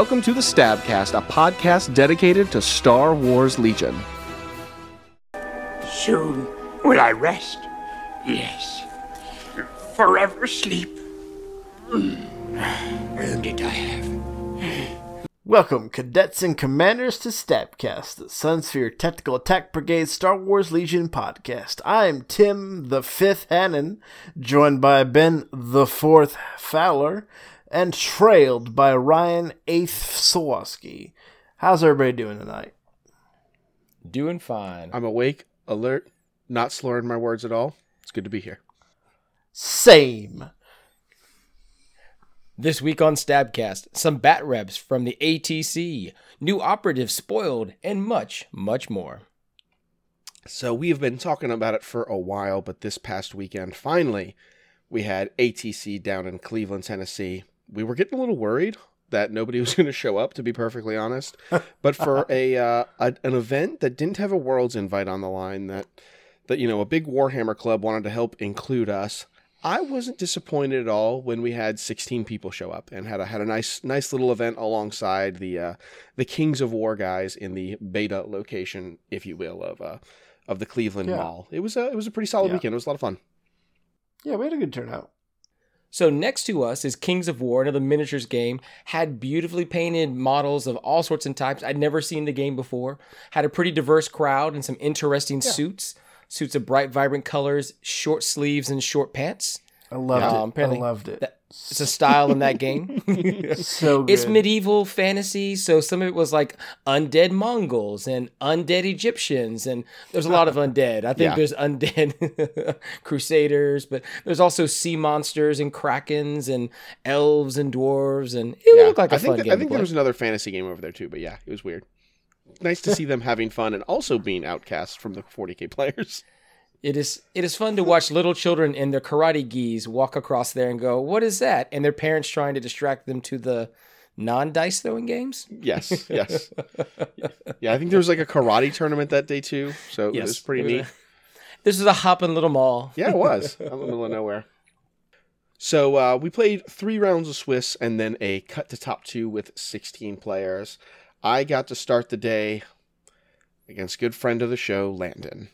Welcome to the Stabcast, a podcast dedicated to Star Wars Legion. Soon will I rest. Yes. Forever sleep. Hmm. Earned it I have. Welcome, cadets and commanders, to Stabcast, the Sunsphere Tactical Attack Brigade Star Wars Legion podcast. I'm Tim the Fifth Hannon, joined by Ben the Fourth Fowler, and trailed by Ryan Eighth Sawaski. How's everybody doing tonight? Doing fine. I'm awake, alert, not slurring my words at all. It's good to be here. Same. This week on Stabcast, some bat reps from the ATC, new operatives spoiled, and much, much more. So we have been talking about it for a while, but this past weekend, finally, we had ATC down in Cleveland, Tennessee. We were getting a little worried that nobody was going to show up, to be perfectly honest. But for a, uh, a an event that didn't have a Worlds invite on the line, that that you know a big Warhammer club wanted to help include us. I wasn't disappointed at all when we had 16 people show up and had a had a nice nice little event alongside the uh, the Kings of War guys in the beta location, if you will, of uh, of the Cleveland Yeah. Mall. It was a it was a pretty solid Yeah. weekend. It was a lot of fun. Yeah, we had a good turnout. So next to us is Kings of War, another miniatures game. Had beautifully painted models of all sorts and types. I'd never seen the game before. Had a pretty diverse crowd and some interesting suits. Suits of bright, vibrant colors, short sleeves and short pants. I loved Um, it. I apparently loved it. that- It's a style in that game. so good. It's medieval fantasy, so some of it was like undead Mongols and undead Egyptians, and there's a lot of undead. I think Yeah. there's undead crusaders, but there's also sea monsters and krakens and elves and dwarves, and it Yeah, looked like a I think fun that- game. I think there was another fantasy game over there too, but yeah, it was weird. Nice to see them having fun and also being outcast from the 40k players. It is it is fun to watch little children in their karate gis walk across there and go, "What is that?" and their parents trying to distract them to the non-dice throwing games. Yes, yes, yeah. I think there was like a karate tournament that day too, so it was pretty neat. This is a hopping little mall. Yeah, it was out in the middle of nowhere. So uh, we played three rounds of Swiss and then a cut to top two with 16 players. I got to start the day against good friend of the show, Landon.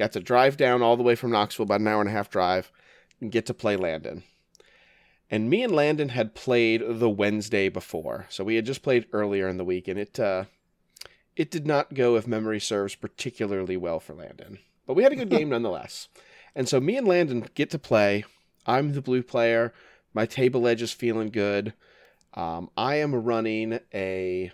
Got to drive down all the way from Knoxville, about an hour and a half drive, and get to play Landon. And me and Landon had played the Wednesday before, so we had just played earlier in the week, and it uh, it did not go, if memory serves, particularly well for Landon. But we had a good game nonetheless. And so me and Landon get to play. I'm the blue player. My table edge is feeling good. Um, I am running a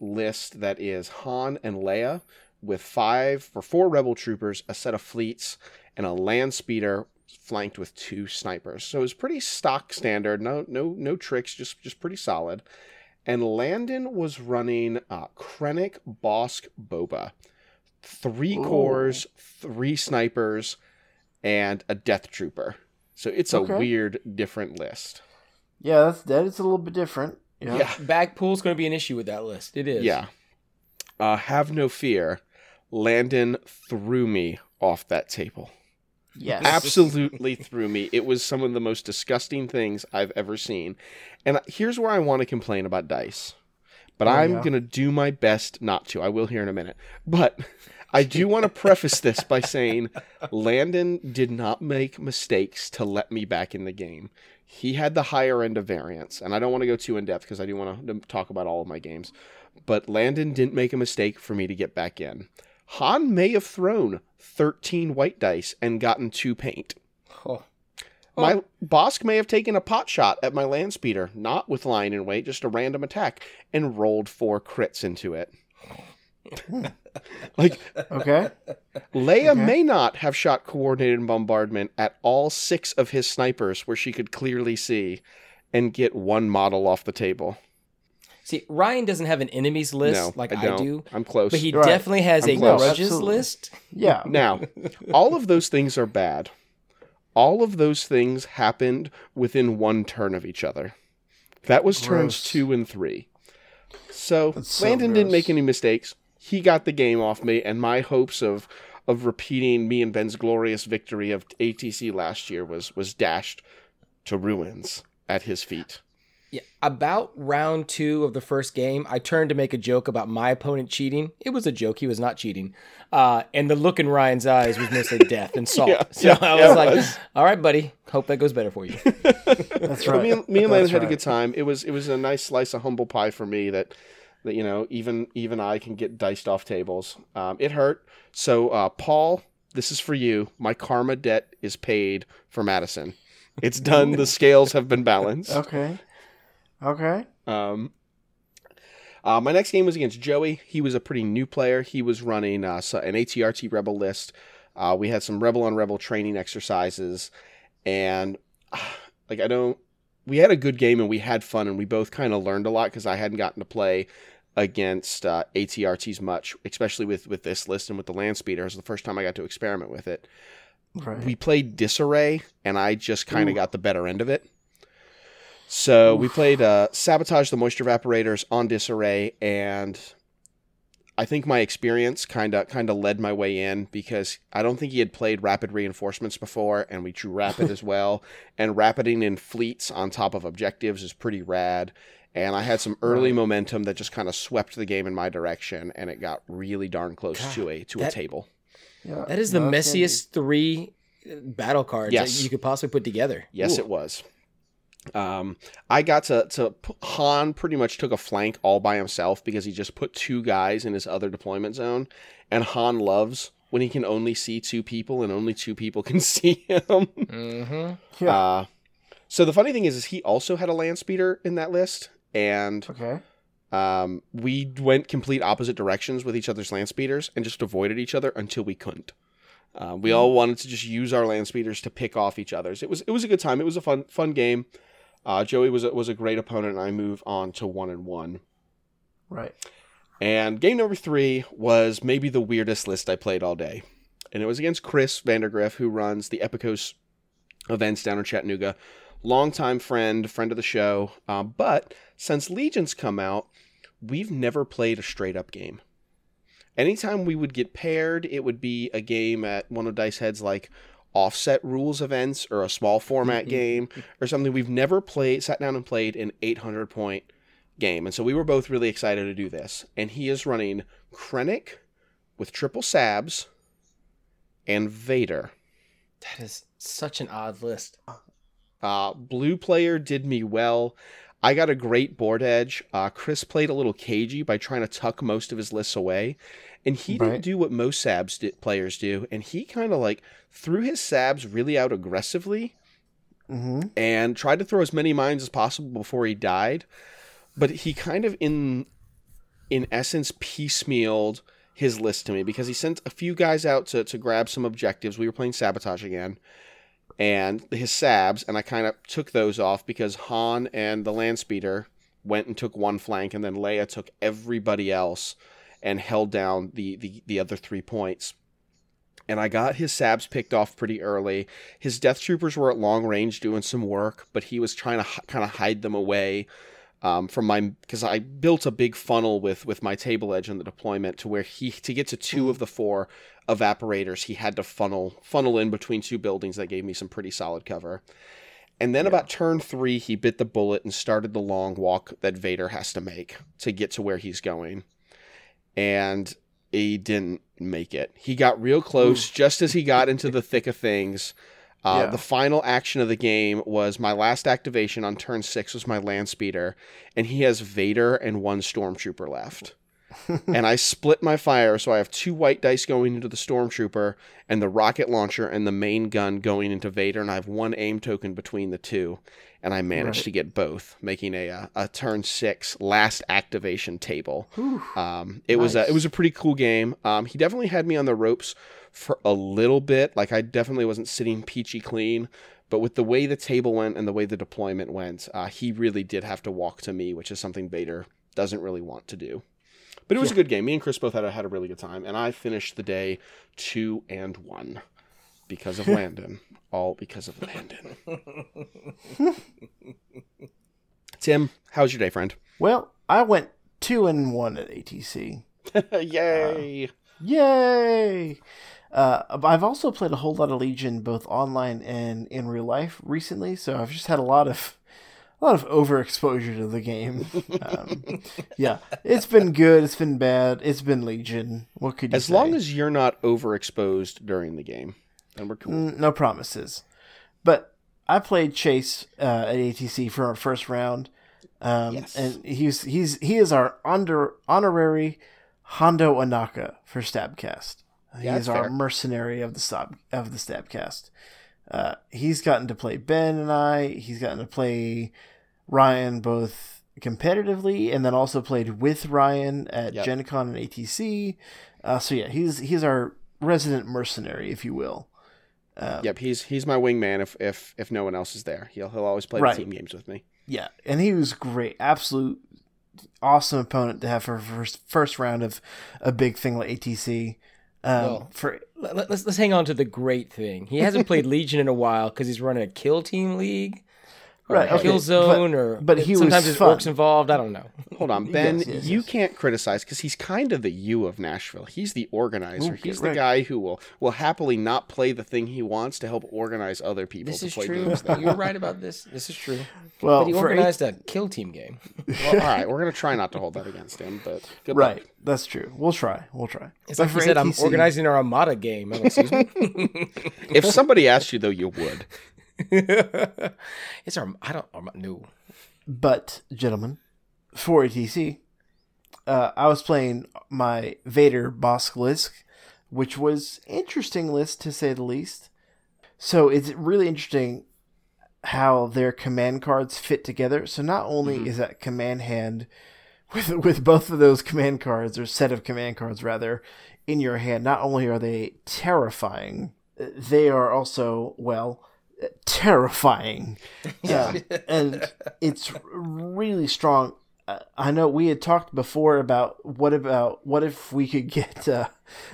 list that is Han and Leia with five or four rebel troopers, a set of fleets, and a land speeder flanked with two snipers. So it was pretty stock standard. No, no, no tricks. Just, just pretty solid. And Landon was running uh, Krennic Bossk Boba, three Ooh. corps, three snipers, and a death trooper. So it's a weird, different list. yeah, that's that is a little bit different. Yeah. Yeah. Bag pool's going to be an issue with that list. It is. Yeah. Uh, have no fear. Landon threw me off that table. Yes. Absolutely threw me. It was some of the most disgusting things I've ever seen. And here's where I want to complain about dice. But Oh, I'm yeah. going to do my best not to. I will here in a minute. But I do want to preface this by saying Landon did not make mistakes to let me back in the game. He had the higher end of variance, and I don't want to go too in depth because I do want to talk about all of my games. But Landon didn't make a mistake for me to get back in. Han may have thrown 13 white dice and gotten two paint. Oh. My Bossk may have taken a pot shot at my land speeder, not with line and weight, just a random attack, and rolled four crits into it. like Okay. Leia Okay. may not have shot coordinated bombardment at all six of his snipers where she could clearly see and get one model off the table. See, Ryan doesn't have an enemies list no, like I, I, don't. I'm close. but he Right. definitely has I'm a close. grudges Absolutely. list. Yeah. Now, all of those things are bad. All of those things happened within one turn of each other. That was turns two and three. So, so Landon didn't make any mistakes. He got the game off me, and my hopes of of repeating me and Ben's glorious victory of ATC last year was was dashed to ruins at his feet. Yeah, about round two of the first game, I turned to make a joke about my opponent cheating. It was a joke; he was not cheating, uh, and the look in Ryan's eyes was mostly death and salt. Yeah, so yeah, I was it like, was. "All right, buddy. Hope that goes better for you." That's But right. me and, me and That's Landon had a good time. It was it was a nice slice of humble pie for me that that you know even even I can get diced off tables. Um, it hurt. So uh, Paul, this is for you. My karma debt is paid for Madison. It's done. the scales have been balanced. Okay. Okay. Um, uh, my next game was against Joey. He was a pretty new player. He was running uh, an ATRT Rebel list. Uh, we had some Rebel on Rebel training exercises, and like I don't. We had a good game and we had fun and we both kind of learned a lot because I hadn't gotten to play against uh, ATRTs much, especially with with this list and with the land speeder. It was the first time I got to experiment with it Right. we played disarray and i just kind of got the better end of it so we played uh, sabotage the moisture evaporators on disarray and i think my experience kind of kind of led my way in because i don't think he had played rapid reinforcements before and we drew rapid as well and rapiding in fleets on top of objectives is pretty rad and i had some early Right. momentum that just kind of swept the game in my direction and it got really darn close God, to a to that- a table Yeah. That is the No, that's messiest three uh, battle cards Yes. that you could possibly put together. Yes, Ooh. it was. Um, I got to to Han pretty much took a flank all by himself because he just put two guys in his other deployment zone, and Han loves when he can only see two people and only two people can see him. Mhm. Yeah. Uh, so the funny thing is, is he also had a land speeder in that list, and okay. um, we went complete opposite directions with each other's land speeders and just avoided each other until we couldn't. Uh, we all wanted to just use our land speeders to pick off each other's. It was it was a good time. It was a fun fun game. Uh, Joey was a, was a great opponent, and I move on to one and one. Right. And game number three was maybe the weirdest list I played all day, and it was against Chris Vandergriff, who runs the Epicos events down in Chattanooga. Longtime friend, friend of the show. Uh, but since Legions come out, we've never played a straight up game. Anytime we would get paired, it would be a game at one of Dice Head's like offset rules events or a small format game or something. We've never played, sat down and played an 800 point game. And so we were both really excited to do this. And he is running Krennic with triple Sabs and Vader. That is such an odd list. Uh, blue player did me well. I got a great board edge. Uh, Chris played a little cagey by trying to tuck most of his lists away. And he Right. didn't do what most Sabs di- players do. And he kind of like threw his Sabs really out aggressively Mm-hmm. and tried to throw as many mines as possible before he died. But he kind of in in essence piecemealed his list to me because he sent a few guys out to, to grab some objectives. We were playing sabotage again. And his sabs, and I kind of took those off because Han and the land speeder went and took one flank, and then Leia took everybody else and held down the, the, the other three points and I got his sabs picked off pretty early. His death troopers were at long range doing some work, but he was trying to h- kind of hide them away um, from my because I built a big funnel with with my table edge in the deployment to where he to get to two of the four evaporators he had to funnel funnel in between two buildings that gave me some pretty solid cover. And then about turn three, he bit the bullet and started the long walk that Vader has to make to get to where he's going. And he didn't make it. He got real close just as he got into the thick of things. Uh, Yeah. The final action of the game was my last activation on turn six was my land speeder, and he has Vader and one stormtrooper left. and I split my fire, so I have two white dice going into the stormtrooper, and the rocket launcher and the main gun going into Vader, and I have one aim token between the two, and I managed Right. to get both, making a uh, a turn six last activation table. Um, it was a, it was a pretty cool game. Um, he definitely had me on the ropes for a little bit. Like I definitely wasn't sitting peachy clean, but with the way the table went and the way the deployment went, uh, he really did have to walk to me, which is something Vader doesn't really want to do. But it was a good game. Me and Chris both had a, had a really good time, and I finished the day two and one because of Landon. All because of Landon. Tim, how's your day, friend? Well, I went two and one at ATC. Yay! Yay! Uh, I've also played a whole lot of Legion, both online and in real life recently. So I've just had a lot of a lot of overexposure to the game. Um, yeah, it's been good. It's been bad. It's been Legion. What could you As say? long as you're not overexposed during the game, then we're cool. No promises. But I played Chase uh, at ATC for our first round, um, Yes. and he's he's he is our under honorary Hondo Ohnaka for Stabcast. Yeah, He's that's our fair. mercenary of the stab of the Stabcast. Uh, he's gotten to play Ben and I. He's gotten to play Ryan both competitively and then also played with Ryan at Yep. Gen Con and ATC. Uh, so yeah, he's he's our resident mercenary, if you will. Um, Yep, he's he's my wingman. If if if no one else is there, he'll he'll always play Right. the team games with me. Yeah, and he was great. Absolute awesome opponent to have for first first round of a big thing like ATC. Um, Well, for Let- let- Let's let's hang on to the great thing. He hasn't played Legion in a while because he's running a kill team league, or Right, okay, kill zone, but- or but he was sometimes there's fun. orcs involved. I don't know. Hold on, Ben. Yes, yes, you yes. can't criticize because he's kind of the you of Nashville. He's the organizer. Ooh, get he's the right. guy who will will happily not play the thing he wants to help organize other people This to is play true. You're right about this. This is true. well, But he for organized a kill team game. well, all right, we're gonna try not to hold that against him, but good right, luck. that's true. We'll try. We'll try. It's But like he for said, I'm organizing our Armada game. Oh, excuse me. If somebody asked you though, you would. it's our. I don't. No. But gentlemen, for ATC, uh, I was playing my Vader Bossk list, which was interesting list to say the least. So it's really interesting how their command cards fit together. So not only is that command hand with with both of those command cards or set of command cards rather in your hand, not only are they terrifying, they are also well terrifying. Yeah, and it's really strong. Uh, I know we had talked before about what about what if we could get uh,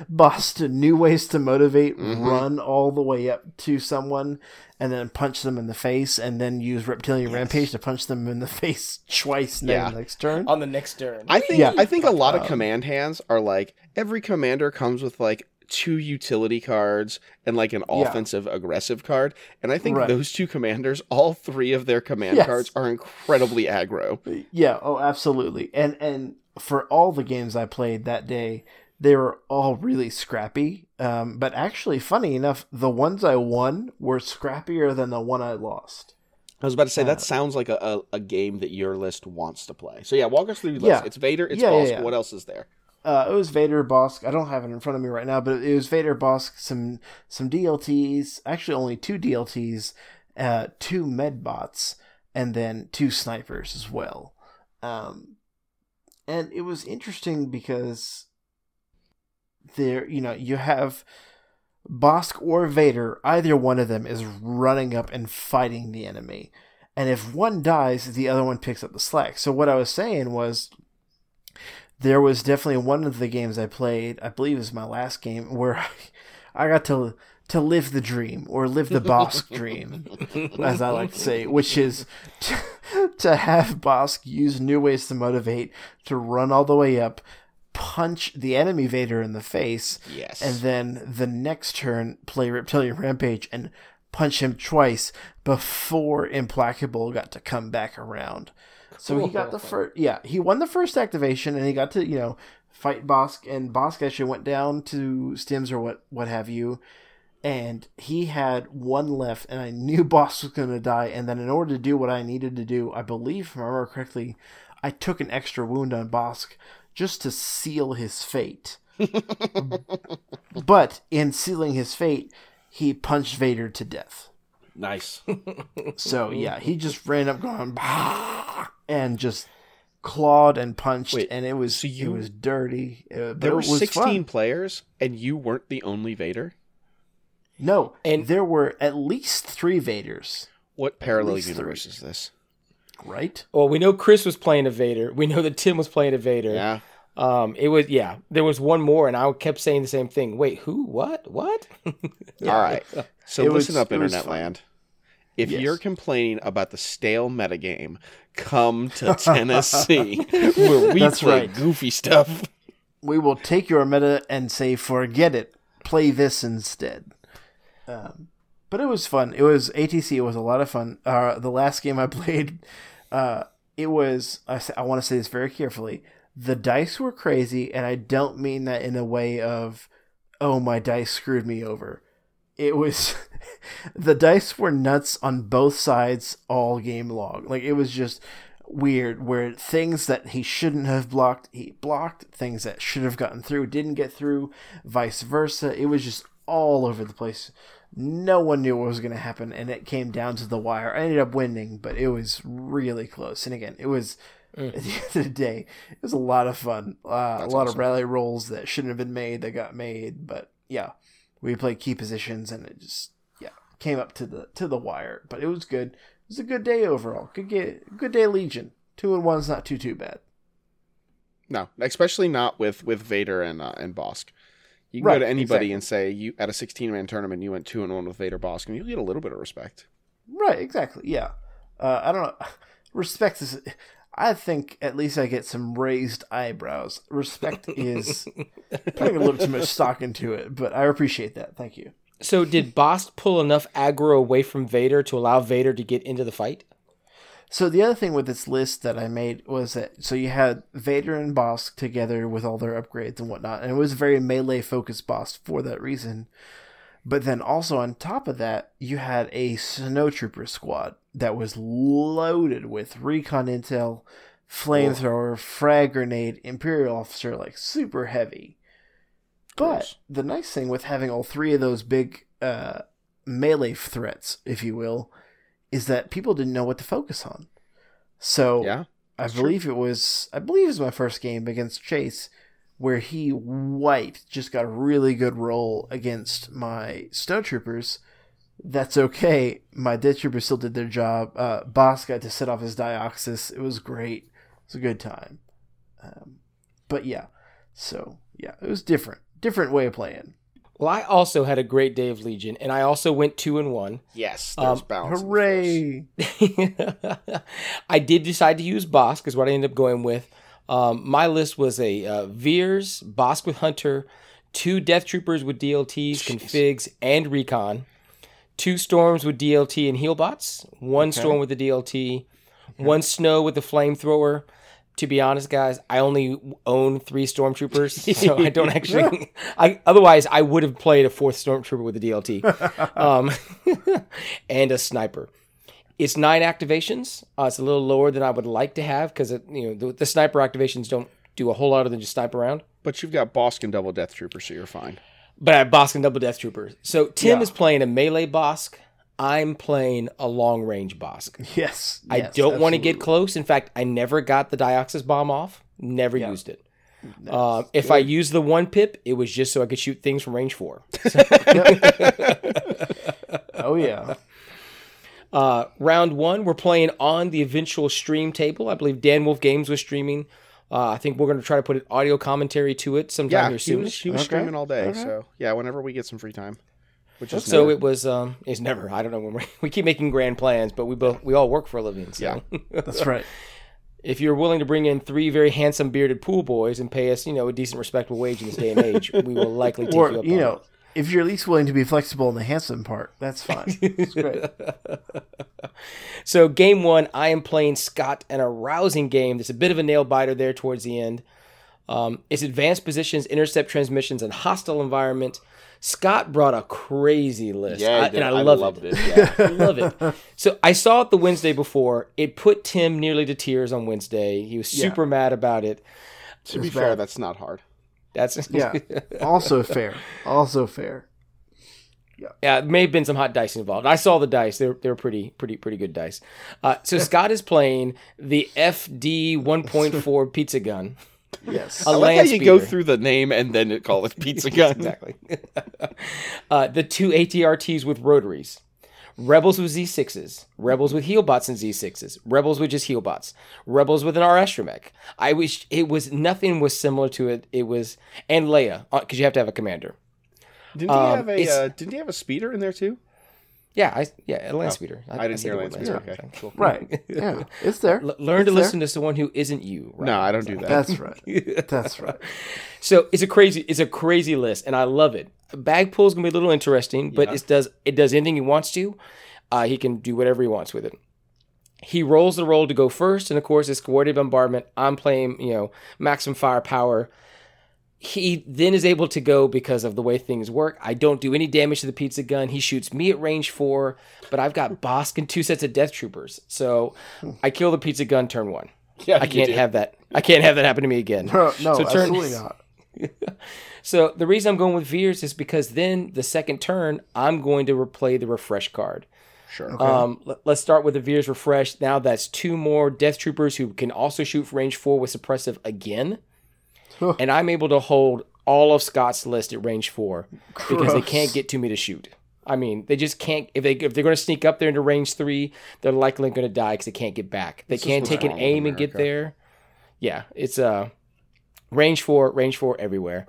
Boston new ways to motivate, run all the way up to someone, and then punch them in the face, and then use reptilian rampage to punch them in the face twice Yeah. next next turn. On the next turn. I think Yeah. I think a lot of command hands are like every commander comes with like two utility cards and like an Yeah. offensive aggressive card. And I think Right. those two commanders, all three of their command Yes. cards are incredibly aggro. Yeah, oh, absolutely. And and for all the games I played that day, they were all really scrappy. Um, but actually, funny enough, the ones I won were scrappier than the one I lost. I was about to say Uh, that sounds like a, a, a game that your list wants to play. So yeah, walk us through Yeah. list. It's Vader, it's Yeah, yeah, Bossk. yeah. What else is there? Uh, it was Vader Bossk. I don't have it in front of me right now, but it was Vader Bossk. Some some DLTs, actually only two DLTs, uh, two Medbots, and then two snipers as well. Um, and it was interesting because there, you know, you have Bossk or Vader. Either one of them is running up and fighting the enemy, and if one dies, the other one picks up the slack. So what I was saying was there was definitely one of the games I played, I believe it was my last game, where I, I got to to live the dream or live the Bossk dream, as I like to say, which is to, to have Bossk use new ways to motivate to run all the way up, punch the enemy Vader in the face, Yes. and then the next turn play Reptilian Rampage and punch him twice before Implacable got to come back around. So he got the first, yeah, he won the first activation and he got to, you know, fight Bossk and Bossk actually went down to Stims or what, what have you. And he had one left and I knew Bossk was going to die. And then in order to do what I needed to do, I believe, if I remember correctly, I took an extra wound on Bossk just to seal his fate. but in sealing his fate, he punched Vader to death. nice. So yeah, he just ran up going "Bah!" And just clawed and punched, Wait, and it was so you- it was dirty. uh, there were 16 fun. players and you weren't the only Vader? No, And- and there were at least three Vaders, What parallel universe three. is this? right? Well, we know Chris was playing a Vader. We know that Tim was playing a Vader. Yeah. Um, it was yeah. There was one more, and I kept saying the same thing. Wait, who? What? What? All right. So It was- listen up, it was Internet fun. Land. If Yes. you're complaining about the stale metagame, come to Tennessee where we That's play right. goofy stuff. We will take your meta and say, forget it, play this instead. Um, but it was fun. It was ATC. It was a lot of fun. Uh, the last game I played, Uh, it was. I, I want to say this very carefully. The dice were crazy, and I don't mean that in a way of, oh, my dice screwed me over. It was. the dice were nuts on both sides all game long. Like, it was just weird where things that he shouldn't have blocked, he blocked. Things that should have gotten through, didn't get through, vice versa. It was just all over the place. No one knew what was going to happen, and it came down to the wire. I ended up winning, but it was really close. And again, it was at the end of the day, it was a lot of fun. Uh, a lot of rally rolls that shouldn't have been made that got made, but yeah, we played key positions, and it just yeah came up to the to the wire. But it was good. It was a good day overall. Good get good day, Legion. Two and one's not too too bad. No, especially not with with Vader and uh, and Bossk. You can Right, go to anybody exactly. and say you at a 16 man tournament you went two and one with Vader Bossk, and you'll get a little bit of respect. Right, exactly. Yeah. Uh, I don't know. Respect is. I think at least I get some raised eyebrows. Respect is putting a little too much stock into it, but I appreciate that. Thank you. So did Bossk pull enough aggro away from Vader to allow Vader to get into the fight? So the other thing with this list that I made was that so you had Vader and Bossk together with all their upgrades and whatnot, and it was a very melee focused boss for that reason. But then also on top of that, you had a snowtrooper squad that was loaded with recon intel, flamethrower, frag grenade, imperial officer, like super heavy. But the nice thing with having all three of those big uh, melee threats, if you will, is that people didn't know what to focus on. So Yeah, I true. believe it was I believe it was my first game against Chase where he wiped, just got a really good roll against my snowtroopers. That's okay. My dead troopers still did their job. Uh, Boss got to set off his dioxis. It was great. It was a good time. Um, but yeah, so yeah, it was different. Different way of playing. Well, I also had a great day of Legion, and I also went two and one. yes, there's Um, balance. in the force. Hooray! I did decide to use Bossk, is what I ended up going with. Um, my list was a uh, Veers, Bossk with Hunter, two Death Troopers with DLTs, configs, and recon, two Storms with DLT and healbots, one Storm with the DLT, one Snow with the flamethrower. To be honest, guys, I only own three stormtroopers, so I don't actually. I otherwise I would have played a fourth stormtrooper with a DLT, um, and a sniper. It's nine activations. Uh, it's a little lower than I would like to have because you know the, the sniper activations don't do a whole lot other than just snipe around. But you've got Bossk and double Death Trooper, so you're fine. But I have Bossk and double death Troopers. So Tim Yeah. is playing a melee Bossk. I'm playing a long range Bossk. Yes. I yes, don't want to get close. In fact, I never got the Dioxis bomb off. Never Yeah. used it. Um, if I used the one pip, it was just so I could shoot things from range four. Oh yeah. Uh, round one, we're playing on the eventual stream table. I believe Dan Wolf Games was streaming. Uh, I think we're going to try to put an audio commentary to it sometime Yeah, here he soon. was, he was Okay. streaming all day. Okay. So yeah, whenever we get some free time, which is So never. it was. Um, it's never. I don't know when we we keep making grand plans, but we both we all work for a living. So Yeah. That's right. if you're willing to bring in three very handsome bearded pool boys and pay us, you know, a decent, respectable wage in this day and age, we will likely take Or you up you on know, it. If you're at least willing to be flexible in the handsome part, that's fine. It's great. So game one, I am playing Scott in a rousing game. There's a bit of a nail biter there towards the end. Um, it's advanced positions, intercept transmissions, and hostile environment. Scott brought a crazy list, yeah, I- I, did. and I, I love loved it. it. Yeah. I love it. So I saw it the Wednesday before. It put Tim nearly to tears on Wednesday. He was Yeah. super mad about it. to be fair, bad. that's not hard. That's Yeah. Also fair. Also fair. Yeah, it may have been some hot dice involved. I saw the dice; they're they're pretty pretty pretty good dice. Uh, so Scott is playing the FD 1.4 pizza gun. Yes. A I like how land you go through the name and then it call it Pizza Gun. exactly. uh, the two ATRTs with rotaries. Rebels with Z6s, Rebels with healbots and Z6s, Rebels with just healbots, Rebels with an R astromech. I wish it was nothing was similar to it. It was and Leia because you have to have a commander. Didn't he Um, have a uh, Didn't he have a speeder in there too? Yeah, I yeah a land speeder. I didn't said hear the word land speeder. speeder. Okay, cool. Right. Yeah. It's there. L- learn It's to there. listen to someone who isn't you. Right? No, I don't do that. That's right. That's right. So it's a crazy, it's a crazy list, and I love it. Bag pull is gonna be a little interesting, but it does it does anything he wants to. Uh, he can do whatever he wants with it. He rolls the roll to go first, and of course, it's coordinated bombardment. I'm playing, you know, maximum firepower. He then is able to go because of the way things work. I don't do any damage to the pizza gun. He shoots me at range four, but I've got Bossk and two sets of death troopers. So I kill the pizza gun turn one. Yeah, I can't have that. I can't have that happen to me again. No, no So turn- absolutely not. So the reason I'm going with Veers is because then the second turn I'm going to replay the refresh card. Sure. Um, let- let's start with the Veers refresh. Now that's two more Death Troopers who can also shoot range four with suppressive again, Huh. And I'm able to hold all of Scott's list at range four because they can't get to me to shoot. I mean, they just can't. If they if they're going to sneak up there into range three, they're likely going to die because they can't get back. They can't take an aim and get there. Yeah, it's uh range four, range four everywhere,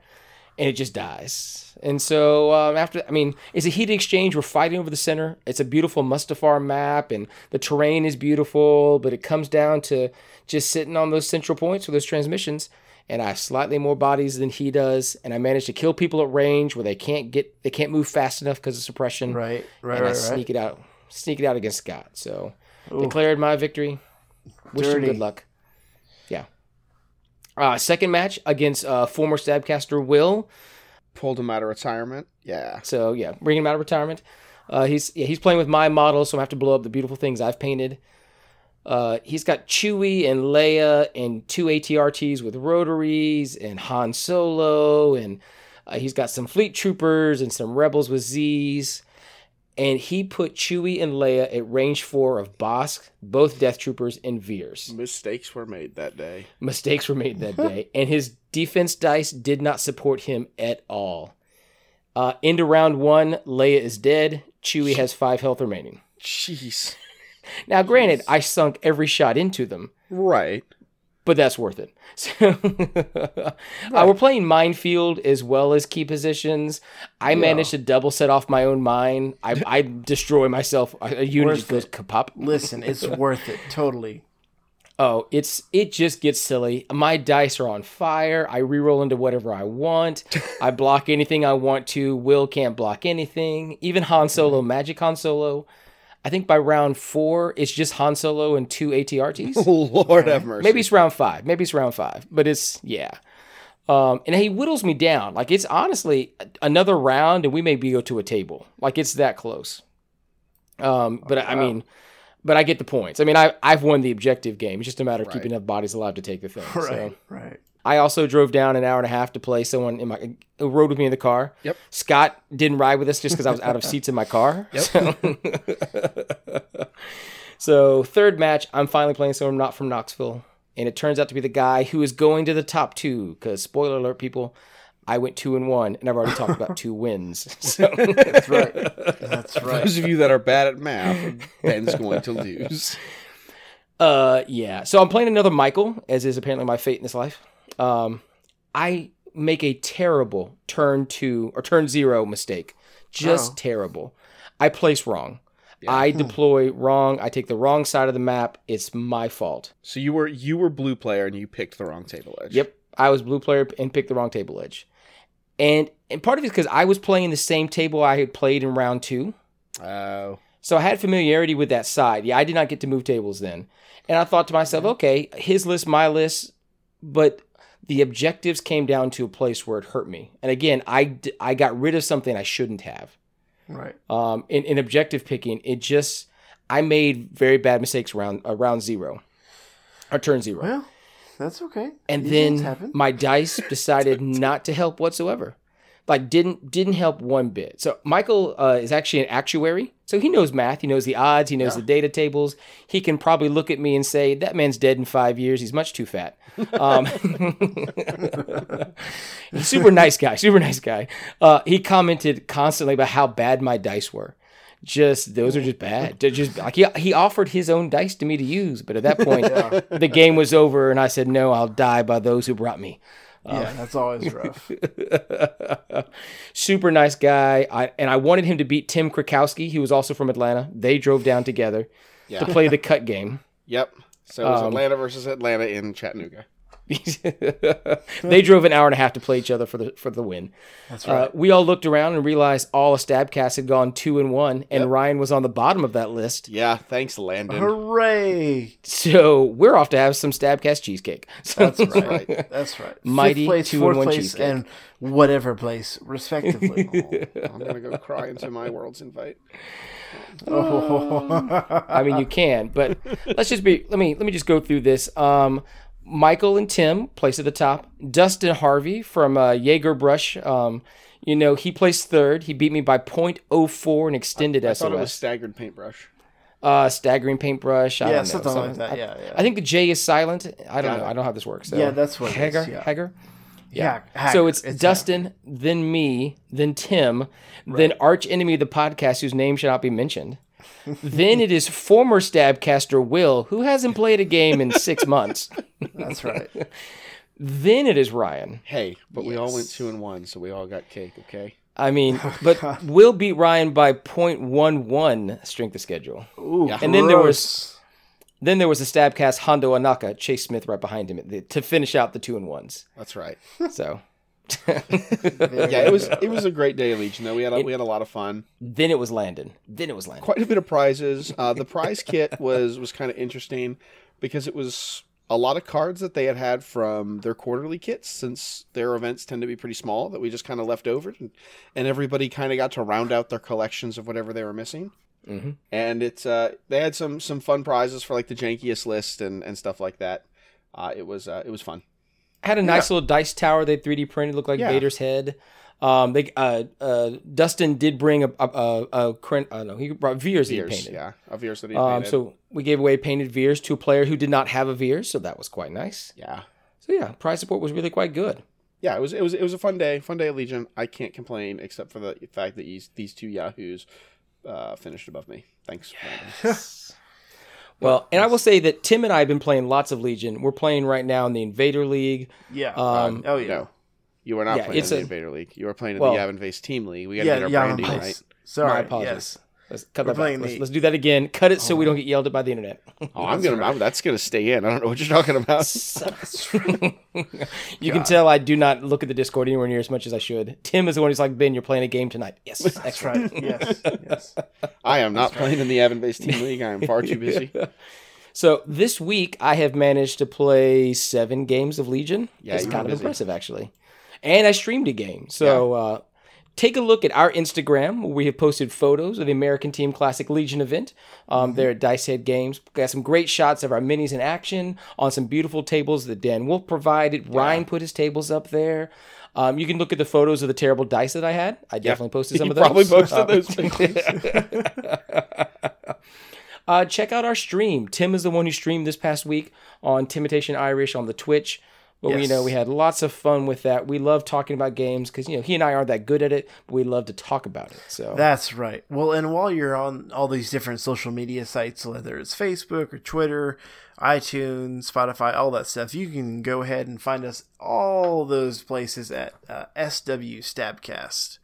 and it just dies. And so um, after, I mean, it's a heated exchange. We're fighting over the center. It's a beautiful Mustafar map, and the terrain is beautiful. But it comes down to just sitting on those central points with those transmissions. And I have slightly more bodies than he does, and I manage to kill people at range where they can't get, they can't move fast enough because of suppression. Right, right, and I sneak right. it out, sneak it out against Scott. So declared my victory. Wish him good luck. Yeah. Uh, second match against uh, former Stabcaster Will. Pulled him out of retirement. Yeah. So yeah, bringing him out of retirement. Uh, he's yeah, he's playing with my model, so I have to blow up the beautiful things I've painted. Uh, he's got Chewie and Leia and two ATRTs with rotaries and Han Solo, and uh, he's got some fleet troopers and some rebels with Z's. And he put Chewie and Leia at range four of Bossk, both Death Troopers and Veers. Mistakes were made that day. Mistakes were made that day, and his defense dice did not support him at all. Uh, into round one, Leia is dead. Chewie has five health remaining. Jeez. Now, granted, I sunk every shot into them, Right. but that's worth it. So, uh, we're playing minefield as well as key positions. I managed to double set off my own mine. I, I destroy myself. A unit just goes kapop. Listen, it's worth it. Totally. Oh, it's it just gets silly. My dice are on fire. I reroll into whatever I want. I block anything I want to. Will can't block anything. Even Han Solo, Magic Han Solo. I think by round four, it's just Han Solo and two ATRTs. Lord have mercy. Maybe it's round five. Maybe it's round five. But it's yeah. Um, and he whittles me down. Like it's honestly another round, and we may be go to a table. Like it's that close. Um, but I mean, but I get the points. I mean, I I've won the objective game. It's just a matter of keeping enough bodies alive to take the thing. Right, So right. I also drove down an hour and a half to play someone in my who rode with me in the car. Yep. Scott didn't ride with us just because I was out of seats in my car. Yep. So, so third match, I'm finally playing someone not from Knoxville, and it turns out to be the guy who is going to the top two. Because spoiler alert, people, I went two and one, and I've already talked about two wins. So That's right. That's right. Those of you that are bad at math, Ben's going to lose. Uh, yeah. So I'm playing another Michael, as is apparently my fate in this life. Um, I make a terrible turn two or turn zero mistake, just Oh. terrible. I place wrong. I deploy wrong. I take the wrong side of the map. It's my fault. So you were you were blue player and you picked the wrong table edge. Yep, I was blue player and picked the wrong table edge, and and part of it is because I was playing the same table I had played in round two. Oh. So I had familiarity with that side. Yeah, I did not get to move tables then. And I thought to myself, okay, his list, my list, but the objectives came down to a place where it hurt me. And again, I, I got rid of something I shouldn't have. Right. Um, in, in objective picking, it just, I made very bad mistakes around, around zero, or turn zero. Well, that's okay. and These then my dice decided not to help whatsoever like didn't didn't help one bit. So michael uh, is actually an actuary. So he knows math. He knows the odds. He knows the data tables. He can probably look at me and say that man's dead in five years. He's much too fat. Um, super nice guy super nice guy. Uh, he commented constantly about how bad my dice were. Just those are just bad. They're just like he, he offered his own dice to me to use, but at that point the game was over, and I said, "No, I'll die by those who brought me." Yeah, that's always rough. Super nice guy, I, and I wanted him to beat Tim Krakowski, He was also from Atlanta. They drove down together Yeah. to play the cut game. Yep. So it was Um, Atlanta versus Atlanta in Chattanooga. they drove an hour and a half to play each other for the for the win. That's Uh, right. we all looked around and realized all of Stabcast had gone two and one, and Ryan was on the bottom of that list. Yeah, thanks, Landon. Hooray! So we're off to have some Stabcast cheesecake. That's right. That's right. Mighty Fifth place, two and fourth one place, cheesecake. and whatever place, respectively. I'm gonna go cry into my world's invite. Oh. I mean, you can, but let's just be. Let me let me just go through this. Um, Michael and Tim place at the top. Dustin Harvey from uh, Jaeger Brush. Um, you know, he placed third. He beat me by 0.04 and extended I SOS. thought it was staggered paintbrush. uh, staggering paintbrush. I Yeah, don't know, something like that, yeah, yeah. I think the J is silent. I don't Got know. it. I don't know how this works. So. Yeah, that's what it is, Hager. yeah. Hager. yeah. So Hacker. it's, Dustin, then me, then Tim, then arch enemy of the podcast whose name should not be mentioned. then it is former stabcaster Will, who hasn't played a game in six months. That's right. Then it is Ryan. Hey, but we all went two and one, so we all got cake. Okay. I mean, oh, but Will beat Ryan by 0.11 strength of schedule. Ooh, Yeah. And then there was- Then there was a stabcast Hondo Ohnaka, Chase Smith right behind him the- to finish out the two and ones. That's right. So Yeah, it was it was a great day, Legion. Though we had a, we had a lot of fun. then it was Landon. Then it was Landon. Quite a bit of prizes. Uh, the prize kit was was kind of interesting because it was a lot of cards that they had had from their quarterly kits since their events tend to be pretty small that we just kind of left over and, and everybody kind of got to round out their collections of whatever they were missing hmm and it's uh they had some some fun prizes for like the jankiest list and and stuff like that uh it was uh it was fun Had a nice little dice tower they 3D printed, looked like Yeah. Vader's head. Um, they uh, uh, Dustin did bring a a a, a crin- uh, no, he brought Veers that he painted. yeah of Veers that he Um, painted. so we gave away painted Veers to a player who did not have a Veers, so that was quite nice. yeah So yeah, prize support was really quite good. yeah, it was it was it was a fun day, fun day at Legion. I can't complain except for the fact that these these two yahoos uh, finished above me. Thanks. Brandon. Well, and I will say that Tim and I have been playing lots of Legion. We're playing right now in the Invader League. Yeah. Um, oh yeah. no, you were not Yeah, playing in it's the a- Invader League. You were playing in Well- the Yavin Face Team League. We got to Yeah. get our Yeah. branding nice. right. Sorry. My apologies. Yes. Let's cut We're that back. playing Let's, the- let's do that again. Cut it so we don't get yelled at by the internet. Oh, I'm gonna. I'm, that's gonna stay in. I don't know what you're talking about. you can tell I do not look at the Discord anywhere near as much as I should. Tim is the one who's like, Ben, you're playing a game tonight. Yes, That's excellent. right. Yes. Yes. I am not playing in the Yavin Face Team League. I am far too busy. So this week I have managed to play seven games of Legion. Yeah, it's kind of busy. impressive actually. And I streamed a game. So uh, take a look at our Instagram where we have posted photos of the American Team Classic Legion event. Um, Mm-hmm. There at Dice Head Games. We got some great shots of our minis in action on some beautiful tables that Dan Wolf provided. Ryan put his tables up there. Um, you can look at the photos of the terrible dice that I had. I definitely posted some You of those. probably posted Uh, those pictures. Uh, check out our stream. Tim is the one who streamed this past week on Timitation Irish on the Twitch. But we, you know, we had lots of fun with that. We love talking about games because you know he and I aren't that good at it, but we love to talk about it. So That's right. Well, and while you're on all these different social media sites, whether it's Facebook or Twitter, iTunes, Spotify, all that stuff, you can go ahead and find us all those places at uh, SW Stabcast.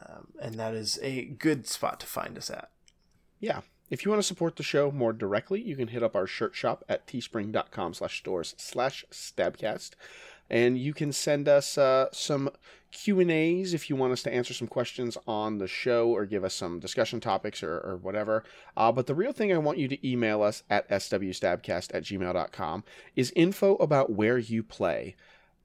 Um, and that is a good spot to find us at. Yeah. If you want to support the show more directly, you can hit up our shirt shop at teespring.com slash stores slash stabcast. And you can send us uh, some Q&As if you want us to answer some questions on the show or give us some discussion topics or, or whatever. Uh, but the real thing I want you to email us at swstabcast at gmail.com is info about where you play.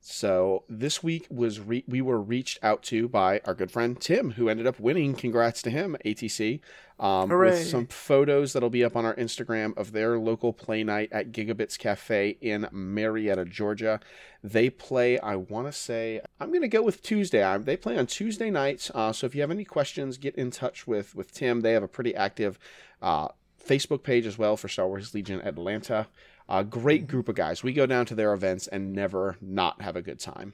So this week was re- we were reached out to by our good friend Tim, who ended up winning. Congrats to him, ATC, um, with some photos that'll be up on our Instagram of their local play night at Giga-Bites Cafe in Marietta, Georgia. They play, I want to say, I'm going to go with Tuesday. I, they play on Tuesday nights. Uh, so if you have any questions, get in touch with with Tim. They have a pretty active uh, Facebook page as well for Star Wars Legion Atlanta. A great group of guys. We go down to their events and never not have a good time.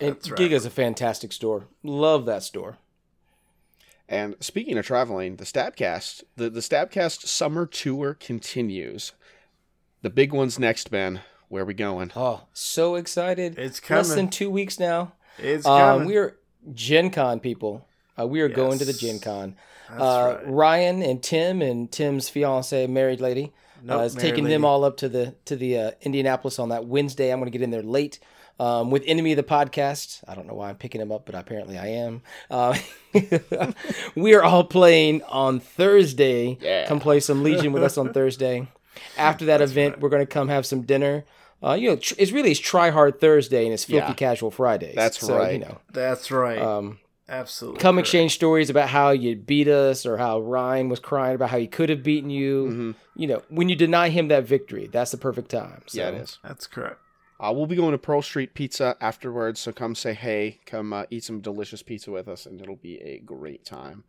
and That's right. Giga's a fantastic store. Love that store. And speaking of traveling, the Stabcast, the, the Stabcast summer tour continues. The big one's next, Ben. Where are we going? Oh, so excited! It's coming. Less than two weeks now. It's Um, coming. we're Gen Con people. Uh, we are going to the Yes. Gen Con. That's Uh, right. Ryan and Tim and Tim's fiance, married lady, Nope, uh, is married taking lady. them all up to the to the uh, Indianapolis on that Wednesday. I'm going to get in there late um, with Enemy of the Podcast. I don't know why I'm picking him up, but apparently I am. Uh, we are all playing on Thursday. Yeah. Come play some Legion with us on Thursday. After that event, we're going to come have some dinner. Uh, you know, tr- it's really it's Try Hard Thursday and it's Filthy Yeah. Casual Fridays. That's so, You right. know, That's right. um, Absolutely. come correct. exchange stories about how you beat us or how Ryan was crying about how he could have beaten you. You know, when you deny him that victory, that's the perfect time. So, Yeah, it is. That's correct. Uh, we'll be going to Pearl Street Pizza afterwards, so come say hey, come uh, eat some delicious pizza with us, and it'll be a great time.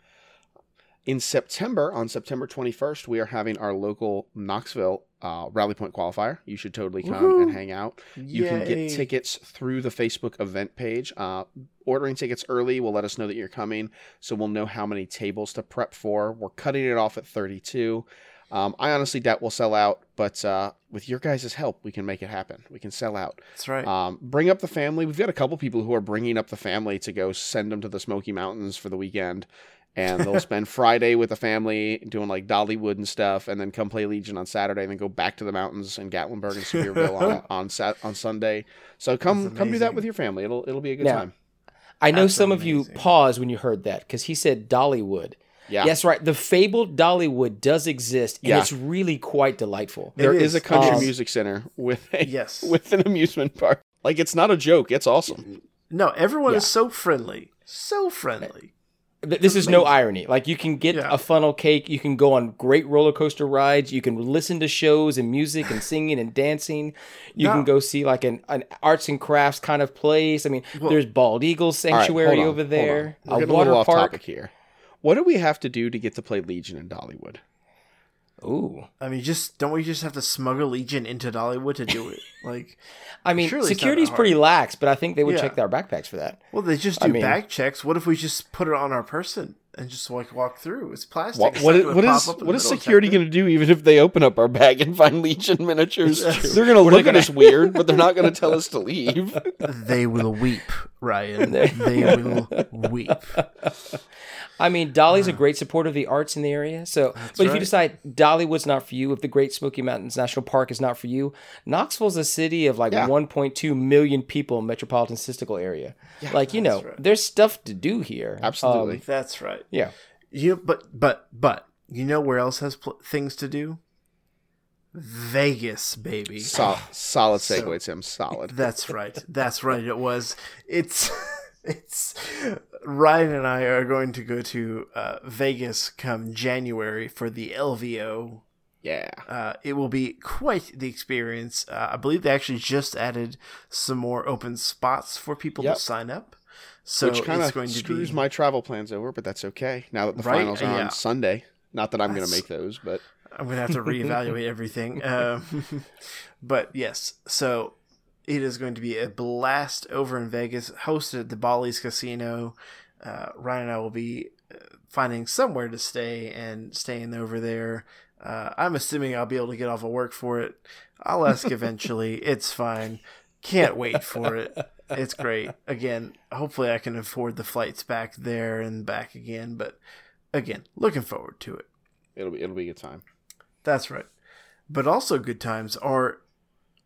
In September, on September 21st, we are having our local Knoxville uh, Rally Point qualifier. You should totally come and hang out. You can get tickets through the Facebook event page. Uh, ordering tickets early will let us know that you're coming, so we'll know how many tables to prep for. We're cutting it off at 32. Um, I honestly doubt we'll sell out, but uh, with your guys' help, we can make it happen. We can sell out. That's right. Um, bring up the family. We've got a couple people who are bringing up the family to go send them to the Smoky Mountains for the weekend. And they'll spend Friday with the family doing like Dollywood and stuff, and then come play Legion on Saturday, and then go back to the mountains in Gatlinburg and Sevierville on on, Sat- on Sunday. So come come do that with your family. It'll it'll be a good Now, time. I know That's some of you paused when you heard that because he said Dollywood. Yeah, Yes, right. The fabled Dollywood does exist, and Yeah. it's really quite delightful. there It is. is. a country Um, music center with a Yes. with an amusement park. Like it's not a joke. It's awesome. no, everyone Yeah. is so friendly. So friendly. Th- This is no irony. Like you can get Yeah. a funnel cake, you can go on great roller coaster rides, you can listen to shows and music and singing and dancing. You No. can go see like an, an arts and crafts kind of place. I mean, Well- there's Bald Eagle Sanctuary hold on, over there, a a water off park. here. What do we have to do to get to play Legion in Dollywood? Ooh, I mean, just don't we just have to smuggle Legion into Dollywood to do it? Like, I mean, Surely it's not security's pretty lax, but I think they would Yeah. check our backpacks for that. well, they just I do mean- back checks. What if we just put it on our person and just like walk through? It's plastic. What, It's what not is, gonna what pop is, up in the what is security going to do even if they open up our bag and find Legion miniatures? They're going to What are look at us weird, but they're not going to tell us to leave. They will weep, Ryan. they will weep. I mean, Dolly's a great supporter of the arts in the area. So, but if right. you decide Dollywood's not for you, if the Great Smoky Mountains National Park is not for you, Knoxville's a city of like Yeah. 1.2 million people in metropolitan statistical area. like you know, right. there's stuff to do here. Absolutely. Um, That's right. Yeah. You, but but but you know where else has pl- things to do? Vegas, baby. Sol- solid So- segue, Tim. Solid. That's right. That's right. It was. It's. It's. Ryan and I are going to go to uh, Vegas come January for the LVO. Yeah. Uh, it will be quite the experience. Uh, I believe they actually just added some more open spots for people Yep. to sign up. So Which kind it's of going to screws be my travel plans over, but that's okay. Now that the Right? finals are Yeah. on Sunday. Not that I'm going to make those, but I'm gonna have to reevaluate everything. Um, but yes, so it is going to be a blast over in Vegas, hosted at the Bally's Casino. Uh, Ryan and I will be uh, finding somewhere to stay and staying over there. Uh, I'm assuming I'll be able to get off of work for it. I'll ask eventually. it's fine. Can't wait for it. It's great. Again, hopefully I can afford the flights back there and back again. But again, looking forward to it. it'll be it'll be a good time. That's right. But also good times are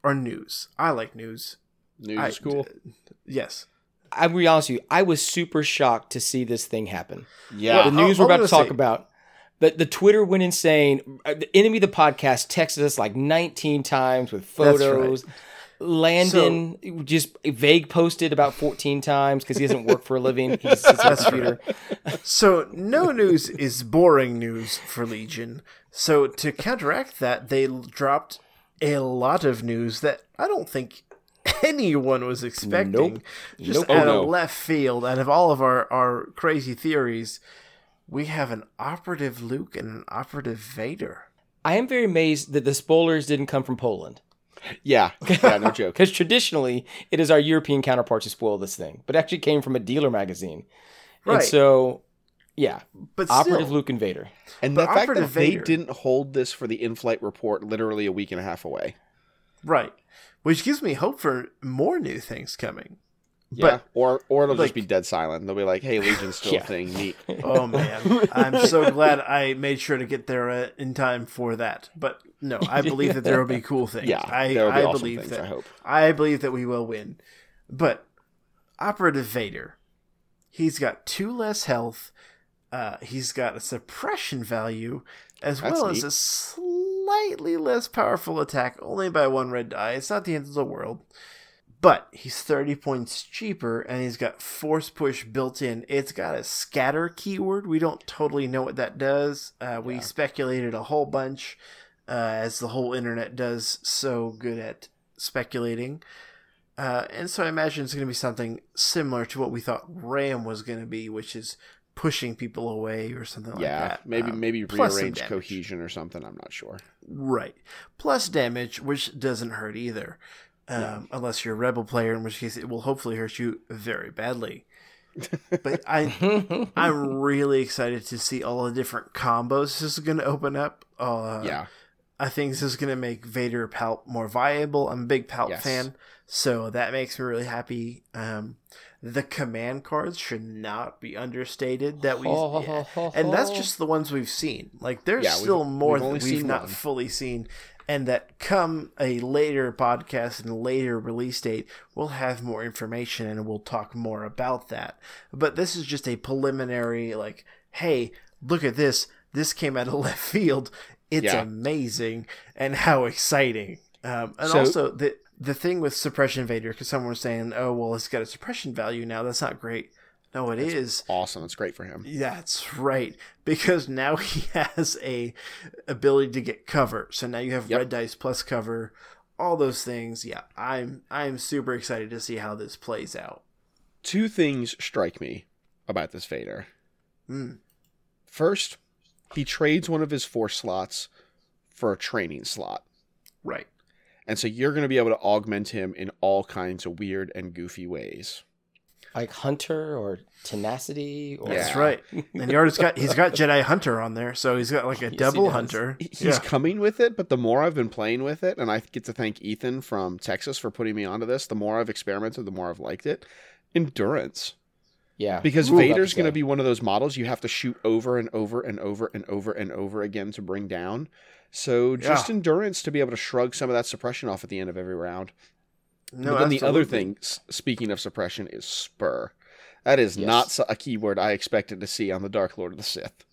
are news. I like news. News I- is cool. Yes. I'm gonna be honest with you. I was super shocked to see this thing happen. Yeah. the news I'll- we're about to talk say- about. The, the Twitter went insane. Uh, The enemy of the podcast texted us like 19 times with That's right. Landon just vague posted about 14 times because he doesn't work for a living. He just sits at a computer. So no news is boring news for Legion. So to counteract that, they dropped a lot of news that I don't think anyone was expecting. Nope. Just Nope. out Oh, no. of left field, out of all of our, our crazy theories, we have an operative Luke and an operative Vader. I am very amazed that the spoilers didn't come from Poland. Yeah. Yeah, no joke. Because traditionally, it is our European counterparts who spoil this thing, but actually came from a dealer magazine. And Right. so, yeah, But Operative still, Luke Invader. And But the fact that Operative they didn't hold this for the in-flight report literally a week and a half away. Right. Which gives me hope for more new things coming. Yeah, But or or it'll like- just be dead silent. They'll be like, "Hey, Legion's still Yeah. a thing. Neat." oh man, I'm so glad I made sure to get there uh, in time for that. But no, I believe that there will be cool things. Yeah, I, there will be I awesome believe things, that. I hope. I believe that we will win. But Operative Vader, he's got two less health. Uh, he's got a suppression value as That's well as a slightly less powerful attack, only by one red die. It's not the end of the world. But he's 30 points cheaper and he's got force push built in. It's got a scatter keyword. We don't totally know what that does. Uh, we speculated a whole bunch, uh, as the whole internet does so good at speculating. Uh, and so I imagine it's going to be something similar to what we thought RAM was going to be, which is pushing people away or something like that. yeah, maybe Um, maybe rearrange cohesion or something. I'm not sure. Right. Plus damage, which doesn't hurt either. Um, Unless you're a rebel player, in which case it will hopefully hurt you very badly. but I, I'm really excited to see all the different combos this is going to open up. Uh, yeah, I think this is going to make Vader Palp more viable. I'm a big Palp Yes. fan, so that makes me really happy. Um, the command cards should not be understated. That we and that's just the ones we've seen. Like there's Yeah, still more we've that we've not one. fully seen, and that come a later podcast and later release date, we'll have more information and we'll talk more about that. But this is just a preliminary, like, hey, look at this. This came out of left field. It's Yeah. amazing and how exciting. Um, and So- also the the thing with suppression Vader, because someone was saying, "Oh, well, it's got a suppression value now. That's not great." No, it is. awesome. It's great for him. That's right, because now he has a ability to get cover. So now you have Yep. red dice plus cover, all those things. Yeah, I'm I'm super excited to see how this plays out. Two things strike me about this Vader. Mm. First, he trades one of his four slots for a training slot. Right. And so you're going to be able to augment him in all kinds of weird and goofy ways. Like Hunter or Tenacity or That's right. And he already got he's got Jedi Hunter on there, so he's got like a Yes, double does. hunter. He's Yeah. coming with it, but the more I've been playing with it, and I get to thank Ethan from Texas for putting me onto this, the more I've experimented, the more I've liked it. Endurance. yeah. Because Ooh, Vader's going to be one of those models you have to shoot over and over and over and over and over again to bring down. So just Yeah. endurance to be able to shrug some of that suppression off at the end of every round. No, but then the other thing, speaking of suppression, is spur. That is Yes. not a keyword I expected to see on the Dark Lord of the Sith.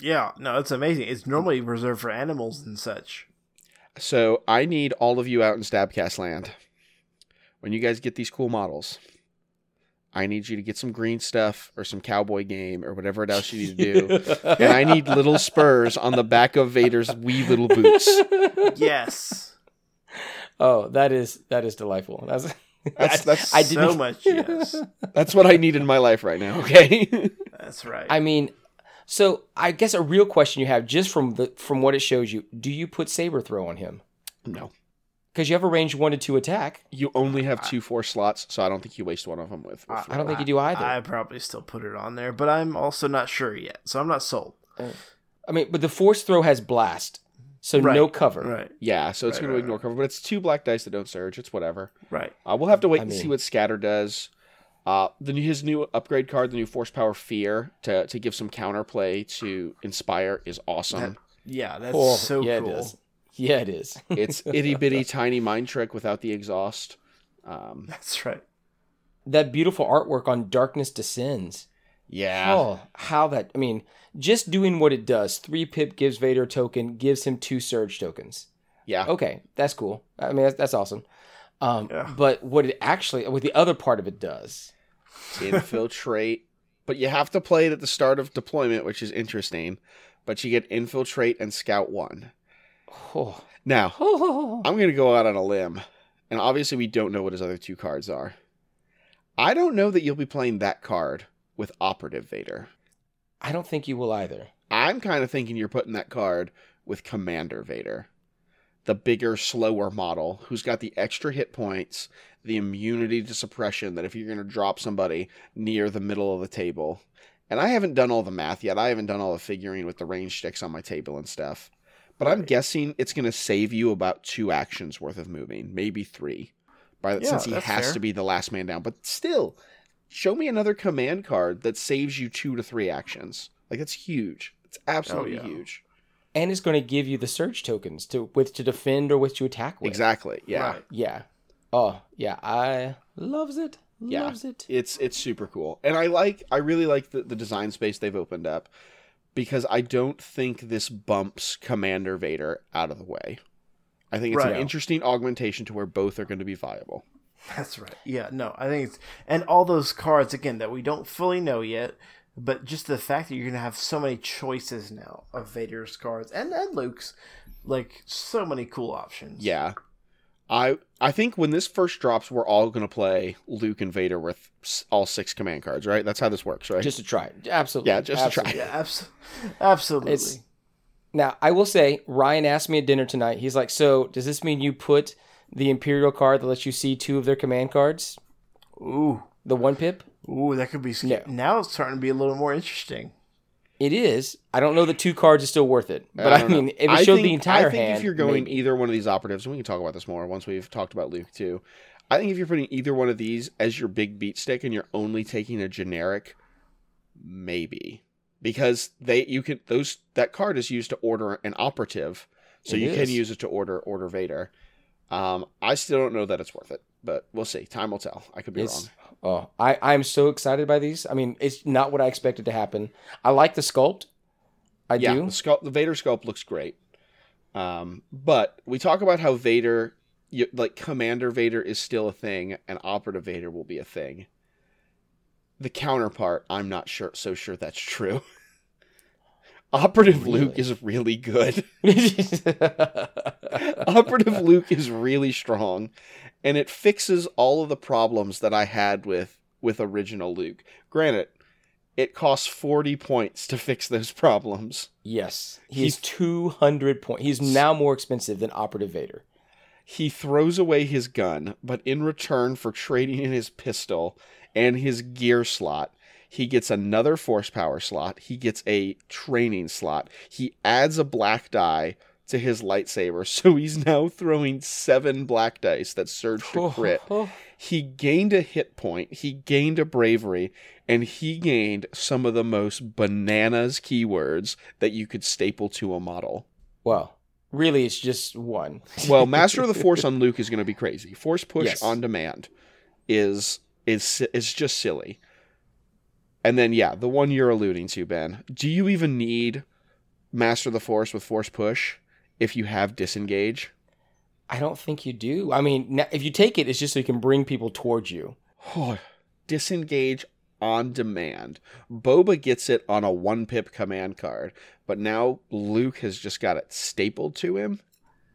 Yeah, no, it's amazing. It's normally reserved for animals and such. So I need all of you out in Stabcast land. When you guys get these cool models, I need you to get some green stuff or some cowboy game or whatever else you need to do. and I need little spurs on the back of Vader's wee little boots. Yes. Oh, that is that is delightful. That's That's that's I so much yes. that's what I need in my life right now. Okay. That's right. I mean, so I guess a real question you have just from the from what it shows you, do you put saber throw on him? no, Because you have a range one to two attack. you only have two four slots, so I don't think you waste one of them with. with I don't think you do either. I probably still put it on there, but I'm also not sure yet, so I'm not sold. Uh, I mean, but the force throw has blast, so Right. no cover. Right, yeah, so it's Right, going to right, ignore cover, but it's two black dice that don't surge. It's whatever. right. Uh, we'll have to wait I and see what Scatter does. Uh, the new- his new upgrade card, the new Force Power Fear, to to give some counterplay to Inspire is awesome. That- Yeah, that's Oh, so yeah, cool. it is. Yeah, it is. it's itty bitty tiny mind trick without the exhaust. Um, That's right. that beautiful artwork on Darkness Descends. Yeah, Oh, how that! I mean, just doing what it does. Three pip gives Vader a token, gives him two surge tokens. yeah, Okay, that's cool. I mean, that's, that's awesome. Um, Yeah. But what it actually, what the other part of it does, infiltrate. But you have to play it at the start of deployment, which is interesting. But you get infiltrate and scout one. oh, Now, I'm going to go out on a limb, and obviously we don't know what his other two cards are. I don't know that you'll be playing that card with Operative Vader. I don't think you will either. I'm kind of thinking you're putting that card with Commander Vader, the bigger, slower model who's got the extra hit points, the immunity to suppression that if you're going to drop somebody near the middle of the table. And I haven't done all the math yet. I haven't done all the figuring with the range sticks on my table and stuff. But I'm guessing it's going to save you about two actions worth of moving, maybe three. by Yeah, since he has fair. to be the last man down. But still, show me another command card that saves you two to three actions. Like that's huge. It's absolutely Oh, yeah. huge. and it's going to give you the surge tokens to with to defend or with to attack with. Exactly. Yeah. Right. Yeah. Oh yeah, I loves it. Yeah. Loves it. It's it's super cool. And I like I really like the, the design space they've opened up because I don't think this bumps Commander Vader out of the way. I think it's Right. an interesting augmentation to where both are going to be viable. That's right. Yeah, no, I think it's and all those cards again that we don't fully know yet, but just the fact that you're gonna have so many choices now of Vader's cards and and Luke's, like so many cool options. Yeah. I I think when this first drops, we're all going to play Luke and Vader with all six command cards, right? That's how this works, right? Just to try it. Absolutely. Yeah, just to try. Absolutely. yeah, abs- absolutely. It's- Now, I will say, Ryan asked me at dinner tonight. He's like, "So, does this mean you put the Imperial card that lets you see two of their command cards, ooh, the one pip?" ooh, that could be scary. No. Now it's starting to be a little more interesting. It is. I don't know that two cards is still worth it, but I, don't know. mean, if it I showed think- the entire I think hand, if you're going maybe. either one of these operatives, and we can talk about this more once we've talked about Luke too. I think if you're putting either one of these as your big beat stick and you're only taking a generic, maybe because they you can those that card is used to order an operative, so It you can use it to order order Vader. Um, I still don't know that it's worth it, but we'll see. Time will tell. I could be It's, wrong. oh, I I'm so excited by these. I mean, it's not what I expected to happen. I like the sculpt. I yeah, do. the sculpt, the Vader sculpt looks great. Um, but we talk about how Vader, you, like Commander Vader, is still a thing, and Operative Vader will be a thing. The counterpart, I'm not sure, so sure that's true. Operative Luke is really good. Operative Luke is really strong, and it fixes all of the problems that I had with with original Luke. Granted, it costs 40 points to fix those problems. yes, he's two hundred point. He's now more expensive than Operative Vader. He throws away his gun, but in return for trading in his pistol and his gear slot, he gets another force power slot. He gets a training slot. He adds a black die to his lightsaber, so he's now throwing seven black dice that surge to oh, crit. Oh. He gained a hit point, he gained a bravery, and he gained some of the most bananas keywords that you could staple to a model. Well, really, it's just one. Well, Master of the Force on Luke is going to be crazy. Force push Yes. on demand is is is just silly. And then yeah, the one you're alluding to, Ben. Do you even need Master the Force with Force push if you have disengage? I don't think you do. I mean, if you take it, it's just so you can bring people towards you. Oh, disengage on demand. Boba gets it on a one pip command card, but now Luke has just got it stapled to him.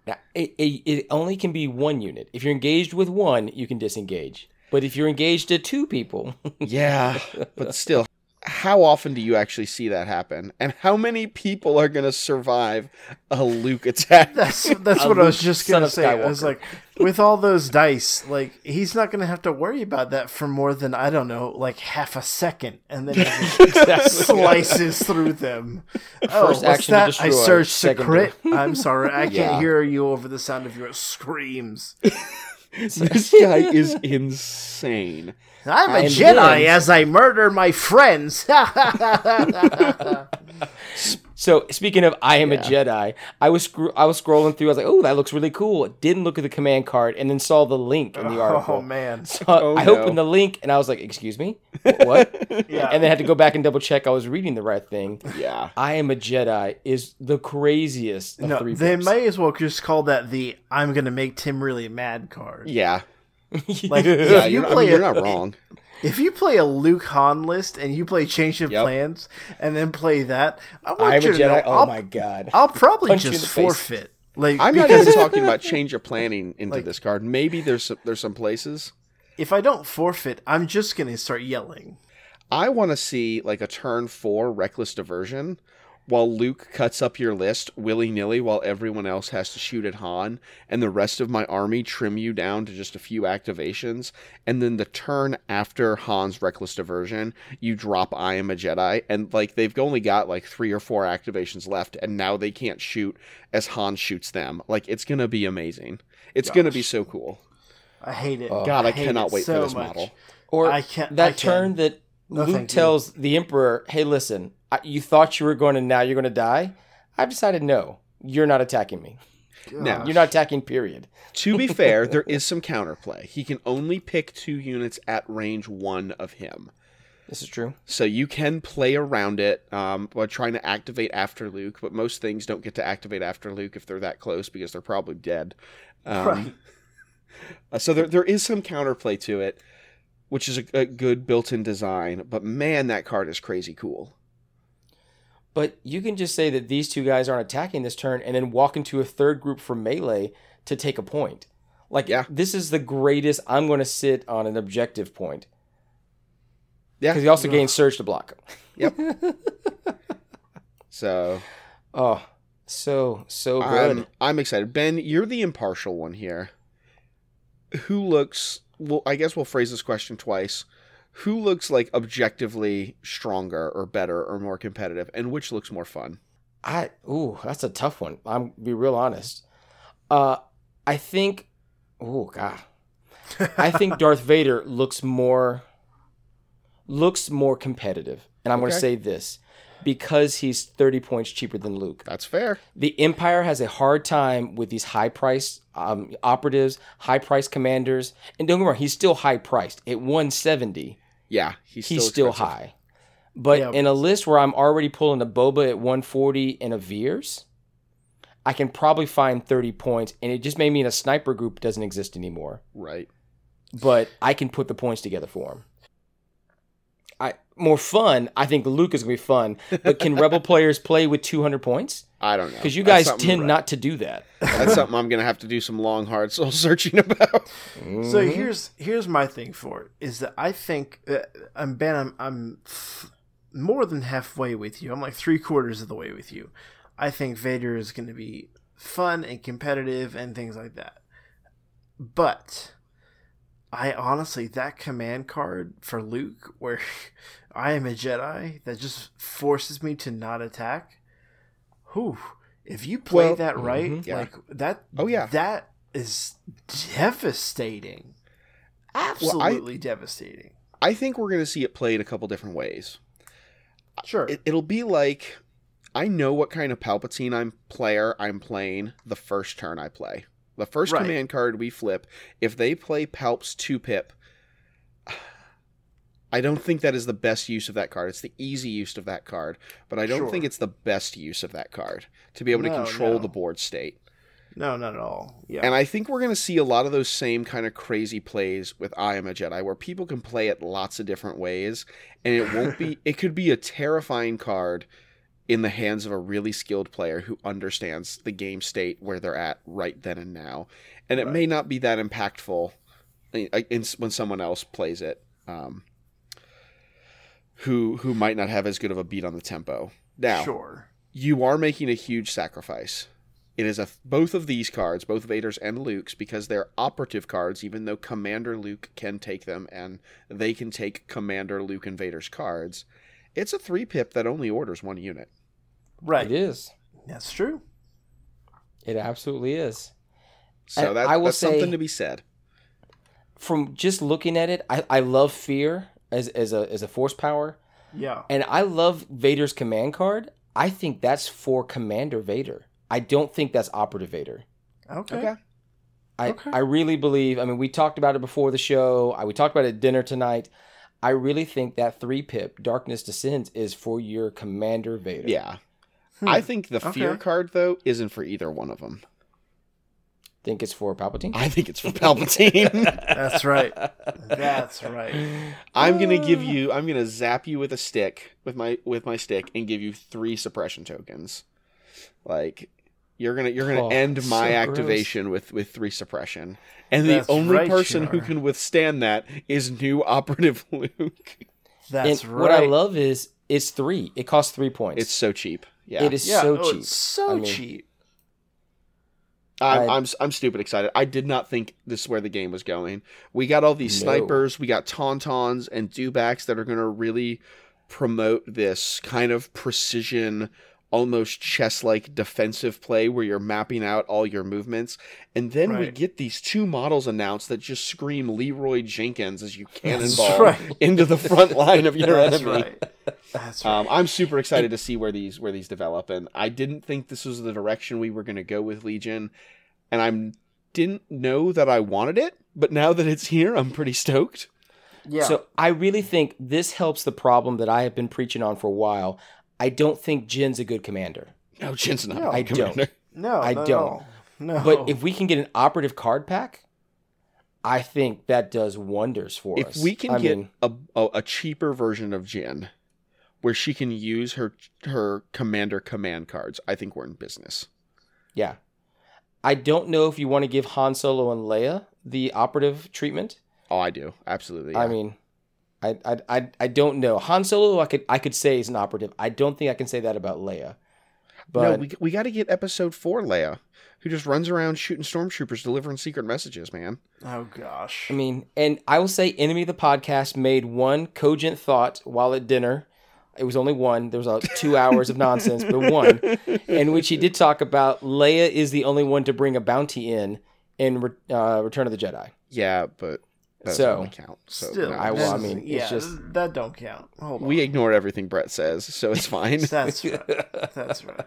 Now, it, it, it only can be one unit. If you're engaged with one, you can disengage. But if you're engaged to two people, Yeah, but still, how often do you actually see that happen? And how many people are going to survive a Luke attack? That's that's A what I was just gonna of say. I was like, with all those dice, like he's not gonna have to worry about that for more than I don't know, like half a second, and then he slices through them. Oh, First what's action to that? I destroy, searched to second to- crit. I'm sorry, I can't hear you over the sound of your screams. this guy is insane. I'm a And Jedi then- as I murder my friends. So speaking of, I am a Jedi. I was scro- I was scrolling through. I was like, oh, that looks really cool. Didn't look at the command card, and then saw the link in the oh, article. oh man, So Oh, I no. opened the link, and I was like, excuse me, what? yeah. and then had to go back and double check I was reading the right thing. Yeah. I am a Jedi is the craziest of no, three they books. may as well just call that the "I'm gonna make Tim really mad" card. Yeah. Like, Yeah, if you you're, I play mean, you're not wrong. If you play a Luke Han list and you play Change of Yep. Plans and then play that, I want I am a you to know, Oh I'll, my god. I'll probably Punch you in just the face. forfeit. Like I'm not even talking about change of planning into Like- this card. Maybe there's some, there's some places. if I don't forfeit, I'm just gonna start yelling. I want to see like a turn four reckless diversion while Luke cuts up your list willy nilly while everyone else has to shoot at Han, and the rest of my army trim you down to just a few activations. And then the turn after Han's reckless diversion, you drop I am a Jedi, and like they've only got like three or four activations left, and now they can't shoot as Han shoots them. Like it's gonna be amazing. It's gonna be so cool. I hate it. God, I hate cannot it wait for this much. model. Or I can't- that I can. turn that No, Luke thank you. tells the Emperor, "Hey, listen, I, you thought you were going to now you're going to die." I've decided no. You're not attacking me. No, You're not attacking. Period. to be fair, there is some counterplay. He can only pick two units at range one of him. This is true. So you can play around it um, while trying to activate after Luke, but most things don't get to activate after Luke if they're that close because they're probably dead. Um, Right. uh, so there, there is some counterplay to it, which is a, a good built-in design. But man, that card is crazy cool. But you can just say that these two guys aren't attacking this turn and then walk into a third group for melee to take a point. Like, Yeah. this is the greatest. I'm going to sit on an objective point. Yeah. Because he also gains surge to block. Yep. so Oh, so, so good. I'm, I'm excited. Ben, you're the impartial one here. Who looks? Well, I guess we'll phrase this question twice. Who looks like objectively stronger or better or more competitive, and which looks more fun? I ooh, that's a tough one. I'm be real honest. Uh I think oh god. I think Darth Vader looks more looks more competitive. And I'm going to say this because he's 30 points cheaper than Luke. That's fair. The Empire has a hard time with these high price um, operatives, high price commanders. And don't get me wrong, he's still high priced. At 170, Yeah, he's still he's still expensive. high. But Yeah. in a list where I'm already pulling a Boba at 140 and a Veers, I can probably find 30 points. And it just may mean a sniper group doesn't exist anymore. Right. But I can put the points together for him. I more fun. I think Luke is gonna be fun. But can Rebel players play with 200 points? I don't know Because you guys something- tend not to do that. That's something I'm gonna have to do some long, hard soul searching about. So here's here's my thing for it is that I think uh, I'm Ben. I'm I'm f- more than halfway with you. I'm like three quarters of the way with you. I think Vader is going to be fun and competitive and things like that. But I honestly that command card for Luke where I am a Jedi that just forces me to not attack. Whew. If you play Well, that right, mm-hmm. yeah. like that Oh, yeah. that is devastating. Absolutely devastating. I think we're gonna see it played a couple different ways. Sure. It, it'll be like I know what kind of Palpatine I'm player I'm playing the first turn I play. The first Right. command card we flip, if they play Palps two pip, I don't think that is the best use of that card. It's the easy use of that card, but I don't Sure. think it's the best use of that card to be able to control no. the board state. no, not at all. Yeah. And I think we're going to see a lot of those same kind of crazy plays with I Am a Jedi, where people can play it lots of different ways, and it won't be. it could be a terrifying card in the hands of a really skilled player who understands the game state where they're at right then and now, and it may not be that impactful in, in, when someone else plays it. Um, who who might not have as good of a beat on the tempo. Now, sure. you are making a huge sacrifice. It is a both of these cards, both Vader's and Luke's, because they're operative cards. Even though Commander Luke can take them, and they can take Commander Luke and Vader's cards, it's a three pip that only orders one unit. Right. It is. That's true. It absolutely is. So that, I will that's say- something to be said. From just looking at it, I, I love fear as, as a as a force power. Yeah. And I love Vader's command card. I think that's for Commander Vader. I don't think that's Operative Vader. Okay. Okay. I, Okay. I really believe, I mean, we talked about it before the show. I, we talked about it at dinner tonight. I really think that three pip, Darkness Descends, is for your Commander Vader. Yeah. Hmm. I think the fear Okay. card though isn't for either one of them. Think it's for Palpatine? I think it's for Palpatine. That's right. That's right. I'm gonna give you. I'm gonna zap you with a stick with my with my stick and give you three suppression tokens. Like you're gonna you're gonna Oh, end so my gross. activation with with three suppression, and That's the only right, person who can withstand that is new operative Luke. That's and right. what I love is it's three. It costs three points. It's so cheap. Yeah, It is yeah, so oh, cheap. So I mean- cheap. I'm, I'm I'm stupid excited. I did not think this is where the game was going. We got all these No. snipers, we got tauntauns and dewbacks that are going to really promote this kind of precision almost chess like defensive play where you're mapping out all your movements. And then we get these two models announced that just scream Leroy Jenkins as you cannonball right. into the front line of your That's enemy. right. That's right. Um, I'm super excited to see where these where these develop, and I didn't think this was the direction we were going to go with Legion, and I'm didn't know that I wanted it, but now that it's here, I'm pretty stoked. yeah. So I really think this helps the problem that I have been preaching on for a while. I don't think Jyn's a good commander. No, Jyn's not. No, a I commander. no, I no, don't. No. But if we can get an operative card pack, I think that does wonders for If us. If we can I get mean, a, a a cheaper version of Jyn, where she can use her her commander command cards, I think we're in business. yeah. I don't know if you want to give Han Solo and Leia the operative treatment. Oh, I do absolutely. I mean, I, I I I don't know. Han Solo, I could I could say is an operative. I don't think I can say that about Leia. But no, we we got to get episode four Leia, who just runs around shooting stormtroopers, delivering secret messages, man. oh gosh. I mean, and I will say, Enemy of the Podcast made one cogent thought while at dinner. It was only one. There was uh, two hours of nonsense, but one, in which he did talk about Leia is the only one to bring a bounty in in uh, Return of the Jedi. Yeah, but that So, doesn't count. So Still. I- well, I mean, it's yeah, just- that don't count. Hold on. we ignored everything Brett says, so it's fine. That's right. That's right.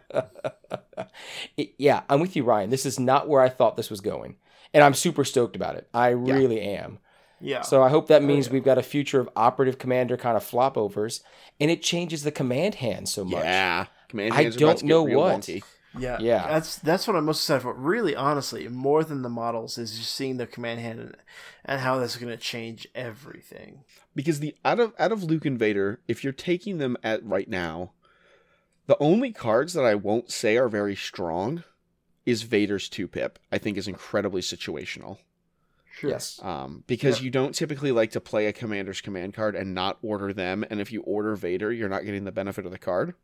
It- yeah, I'm with you, Ryan. This is not where I thought this was going, and I'm super stoked about it. I really am. Yeah. So I hope that oh, means we've got a future of operative commander kind of flopovers, and it changes the command hand so much. yeah, command I hands are don't know what. wonky. Yeah, Yeah. That's that's what I'm most excited for. Really, honestly, more than the models is just seeing the command hand and, and how that's going to change everything. because the out of out of Luke and Vader, if you're taking them at right now, the only cards that I won't say are very strong is Vader's two pip. I think is incredibly situational. Sure. Yes. Um, because Yeah. you don't typically like to play a commander's command card and not order them, and if you order Vader, you're not getting the benefit of the card.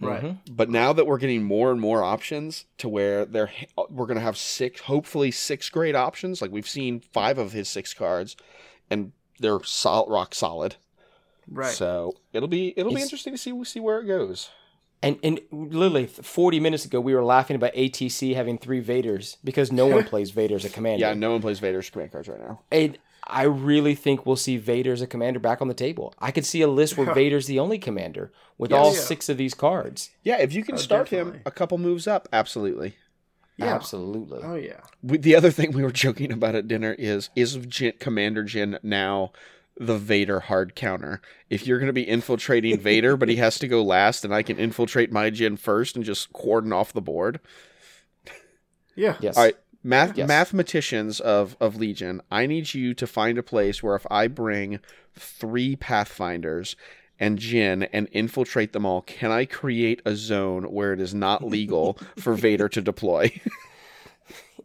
Right. Mhm. But now that we're getting more and more options to where they're we're gonna have six, hopefully six great options. Like we've seen five of his six cards, and they're solid, rock solid. Right. So it'll be it'll be interesting to see see where it goes. And and literally 40 minutes ago, we were laughing about ATC having three Vaders because no one plays Vaders as a commander. Yeah, no one plays Vader's command cards right now. And I really think we'll see Vader as a commander back on the table. I could see a list where Vader's the only commander with Yes. all Yeah. six of these cards. Yeah, if you can Oh, start him a couple moves up, absolutely. Yeah. Absolutely. Oh yeah. We, the other thing we were joking about at dinner is is Jyn, Commander Jyn now the Vader hard counter? If you're going to be infiltrating Vader, but he has to go last, and I can infiltrate my Jyn first and just cordon off the board. Yeah. Yes. All right, math Yes. mathematicians of of Legion, I need you to find a place where if I bring three Pathfinders and Jyn and infiltrate them all, can I create a zone where it is not legal for Vader to deploy?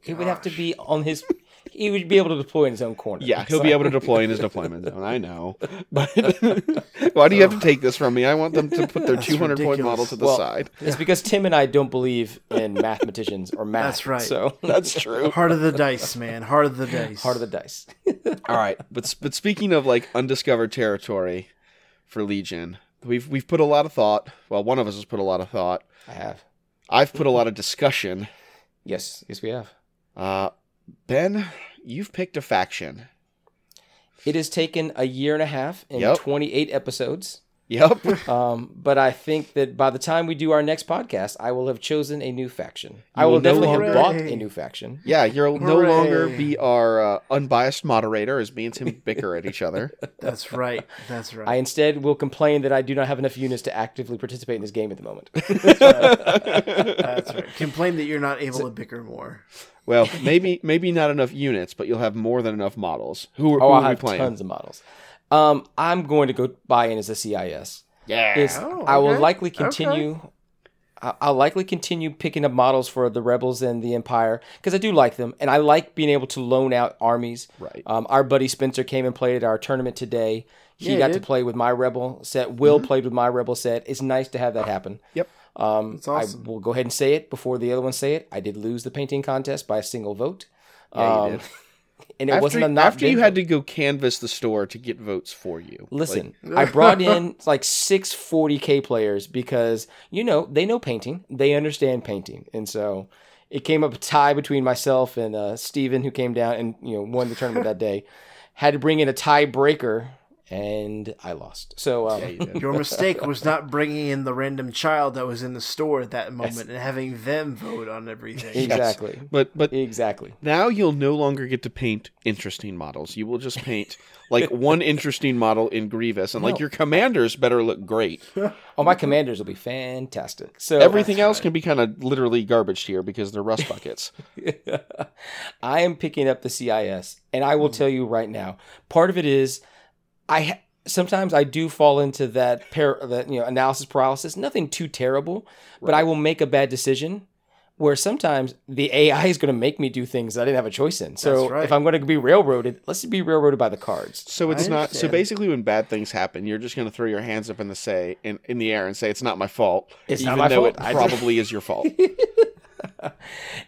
It would have to be on his. He would be able to deploy in his own corner. Yeah, he'll So- be able to deploy in his deployment zone. I know, but why do you have to take this from me? I want them to put their That's 200 point model to the Well, side. It's because Tim and I don't believe in mathematicians or math. That's right. So That's true. Heart of the dice, man. Heart of the dice. heart of the dice. All right, but but speaking of like undiscovered territory for Legion, we've we've put a lot of thought. Well, one of us has put a lot of thought. I have. I've put a lot of discussion. Yes. Yes, we have. Uh, Ben, you've picked a faction. It has taken a year and a half and Yep. 28 episodes. Yep. Um, but I think that by the time we do our next podcast, I will have chosen a new faction. I will will definitely longer- have bought a new faction. Yeah, you'll no longer be our uh, unbiased moderator as me and Tim bicker at each other. That's right. That's right. I instead will complain that I do not have enough units to actively participate in this game at the moment. That's right. Complain that you're not able to bicker more. Well, maybe maybe not enough units, but you'll have more than enough models. Who, who oh, are I'll we playing? tons of models. Um, I'm going to go buy in as a CIS. Yeah. Is Oh, I will okay. likely continue. I- I'll likely continue picking up models for the rebels and the empire because I do like them, and I like being able to loan out armies. Right. Um, our buddy Spencer came and played at our tournament today. He Yeah, he got to. Mm-hmm. play with my rebel set. Will played with my rebel set. It's nice to have that happen. Yep. Um, That's awesome. I will go ahead and say it before the other ones say it. I did lose the painting contest by a single vote. Yeah, you Um, did. and it after, wasn't enough. after you had to go canvass the store to get votes for you. Listen, I brought in like six 40k players because you know they know painting, they understand painting, and so it came up a tie between myself and uh, Steven, who came down and you know won the tournament that day. Had to bring in a tiebreaker, and I lost. So um, yeah, you. Your mistake was not bringing in the random child that was in the store at that moment and having them vote on everything. exactly, But but exactly. now you'll no longer get to paint interesting models. You will just paint like one interesting model in Grievous, and like your commanders better look great. Oh, my commanders will be fantastic. So Everything else can be kind of literally garbage here because they're rust buckets. I am picking up the CIS, and I will tell you right now, part of it is I sometimes I do fall into that par- that you know analysis paralysis. Nothing too terrible, but I will make a bad decision. Where sometimes the AI is going to make me do things that I didn't have a choice in. So right. if I'm going to be railroaded, let's be railroaded by the cards. So it's not. So basically, when bad things happen, you're just going to throw your hands up in the say in, in the air and say it's not my fault, It's even not my though fault. it I probably is your fault.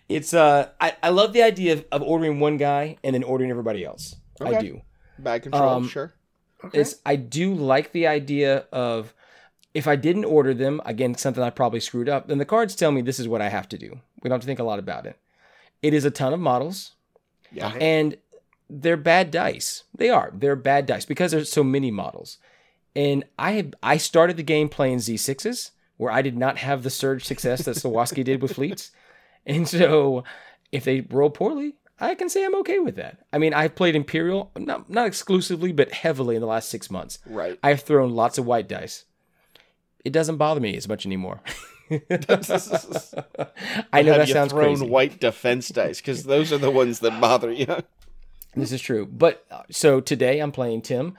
It's uh, I, I love the idea of, of ordering one guy and then ordering everybody else. I do. Bad control, Um, sure. Is I do like the idea of if I didn't order them, again, something I probably screwed up, then the cards tell me this is what I have to do. We don't have to think a lot about it. It is a ton of models, Yeah. and they're bad dice. They are. They're bad dice because there's so many models. And I I started the game playing Z6s, where I did not have the surge success that Sawaski did with fleets. And so if they roll poorly, I can say I'm okay with that. I mean, I've played Imperial, not, not exclusively, but heavily in the last six months. Right. I've thrown lots of white dice. It doesn't bother me as much anymore. I know Have that sounds thrown crazy. white defense dice because those are the ones that bother you. This is true. But uh, so today I'm playing Tim.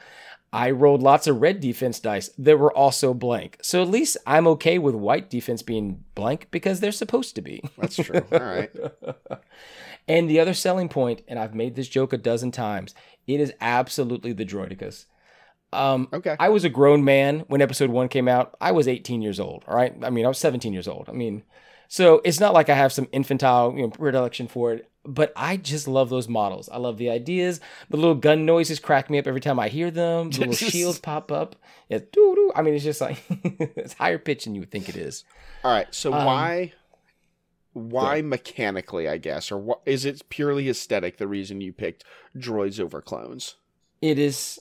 I rolled lots of red defense dice that were also blank. So at least I'm okay with white defense being blank because they're supposed to be. That's true. All right. And the other selling point, and I've made this joke a dozen times, it is absolutely the Droidekas. Um, Okay. I was a grown man when episode one came out. I was 18 years old. All right. I mean, I was 17 years old. I mean, so it's not like I have some infantile you know, predilection for it, but I just love those models. I love the ideas. The little gun noises crack me up every time I hear them. The little shields pop up. It's. I mean, it's just like it's higher pitch than you would think it is. All right. So Um, why, why mechanically? I guess, or what is it purely aesthetic? The reason you picked droids over clones? it is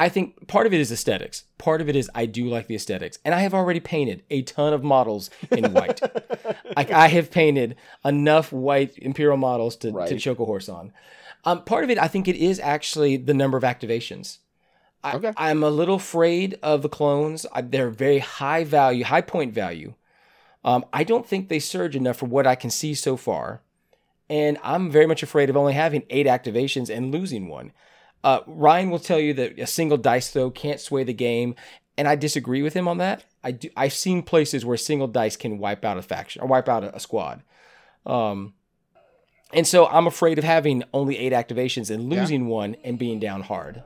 i think part of it is aesthetics. Part of it is i do like the aesthetics. And i have already painted a ton of models in white. Like i have painted enough white imperial models to, to choke a horse on. Um, part of it i think it is actually the number of activations. I, Okay. i'm a little afraid of the clones. I, they're very high value high point value. Um, i don't think they surge enough for what i can see so far. And i'm very much afraid of only having eight activations and losing one uh, Ryan will tell you that a single dice throw can't sway the game, and I disagree with him on that. I do, I've seen places where a single dice can wipe out a faction or wipe out a, a squad. Um, and so I'm afraid of having only eight activations and losing one and being down hard.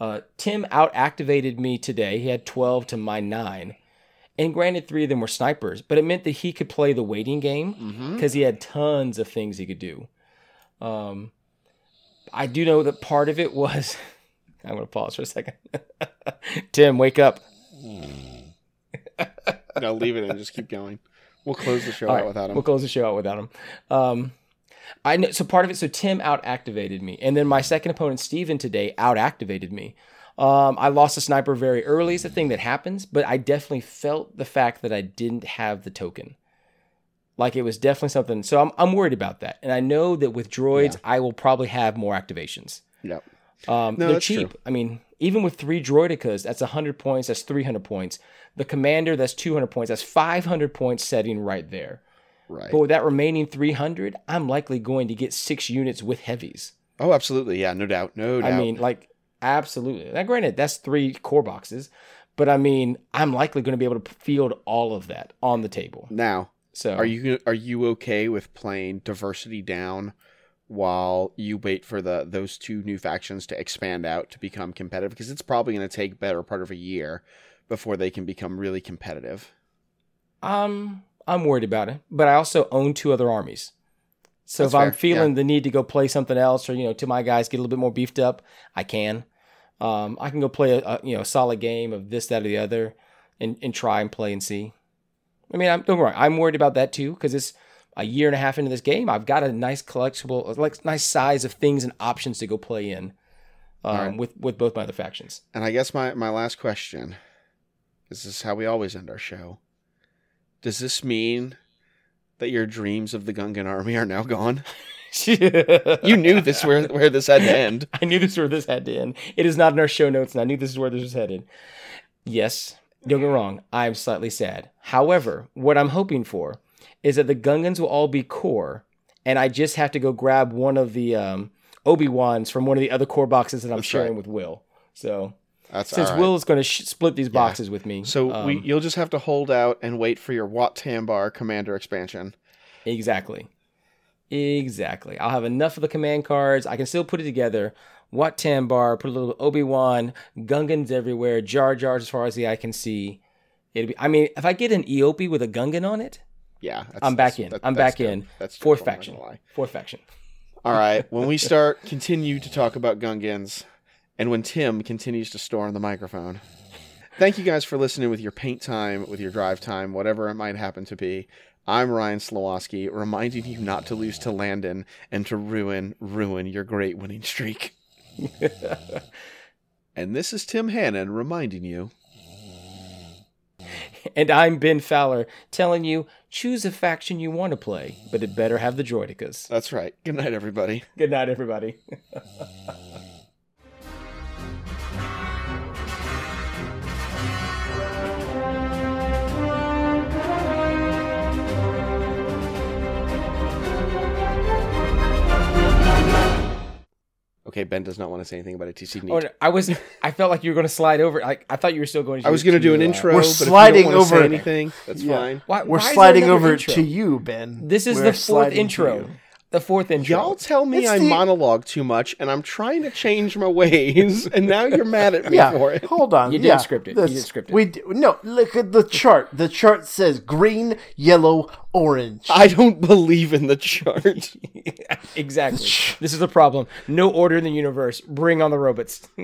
Uh, Tim out activated me today. He had 12 to my nine. And granted, three of them were snipers, but it meant that he could play the waiting game because he had tons of things he could do. Um, I do know that part of it was. I'm going to pause for a second. Tim, wake up. No, leave it and just keep going. We'll close the show All out right, without him. We'll close the show out without him. Um, I know, so part of it. So Tim out activated me, and then my second opponent Steven today out activated me. Um, I lost a sniper very early. It's a thing that happens, but I definitely felt the fact that I didn't have the token. Like it was definitely something. So I'm I'm worried about that, and I know that with droids, I will probably have more activations. Yep. Um, No, they're cheap. true. I mean, even with three droidekas, that's 100 points. That's 300 points. The commander, that's 200 points. That's 500 points setting right there. Right. But with that remaining 300, I'm likely going to get six units with heavies. Oh, absolutely. Yeah, no doubt. No doubt. I mean, like, absolutely. Now, granted, that's three core boxes, but I mean, I'm likely going to be able to field all of that on the table. now, So, are you are you okay with playing diversity down while you wait for the those two new factions to expand out to become competitive? Because it's probably going to take better part of a year before they can become really competitive. Um, I'm worried about it, but I also own two other armies. So That's if I'm fair, feeling the need to go play something else, or you know, to my guys get a little bit more beefed up, I can. Um, I can go play a, a you know solid game of this, that, or the other, and and try and play and see. I mean, I'm don't wrong. I'm worried about that too because it's a year and a half into this game. I've got a nice collectible, like nice size of things and options to go play in um, Alright. with with both my other factions. And I guess my, my last question this is how we always end our show. Does this mean that your dreams of the Gungan army are now gone? You knew this where where this had to end. I knew this where this had to end. It is not in our show notes, and I knew this is where this was headed. Yes, don't get me wrong. I'm slightly sad. However, what I'm hoping for is that the Gungans will all be core, and I just have to go grab one of the um, Obi Wans from one of the other core boxes that I'm That's sharing right. with Will. So That's since right. Will is going to sh- split these boxes with me, So we um, you'll just have to hold out and wait for your Wat Tambor commander expansion. Exactly. Exactly. I'll have enough of the command cards. I can still put it together. Wat Tambor, put a little Obi Wan, Gungans everywhere, Jar Jars as far as the eye can see. It'd be. I mean, if I get an Eopie with a Gungan on it, Yeah, that's, I'm back in. that- I'm back good. in. That's Fourth good, faction. Fourth faction. All right, when we start continue to talk about Gungans, and when Tim continues to store on the microphone. Thank you guys for listening with your paint time, with your drive time, whatever it might happen to be. I'm Ryan Slowoski, reminding you not to lose to Landon and to ruin, ruin your great winning streak. and this is Tim Hannon reminding you And I'm Ben Fowler telling you choose a faction you want to play, but it better have the Droidekas. that's right. Good night, everybody. Good night, everybody. Okay, Ben does not want to say anything about a TC Neat. Oh, no, I was. I felt like you were going to slide over. I, I thought you were still going. to I was going to do an uh, intro, We're but sliding if you don't wanna over- say anything, that's Yeah. fine. Why, We're why sliding over intro? to you, Ben. This is We're the fourth sliding to intro. You. The fourth intro. Y'all tell me It's I the- monologue too much, and I'm trying to change my ways, and now you're mad at me Yeah, for it. hold on. You didn't yeah, script it. You didn't script it. We d- no. Look at the chart. The chart says green, yellow, orange. I don't believe in the chart. exactly. This is the problem. No order in the universe. Bring on the robots.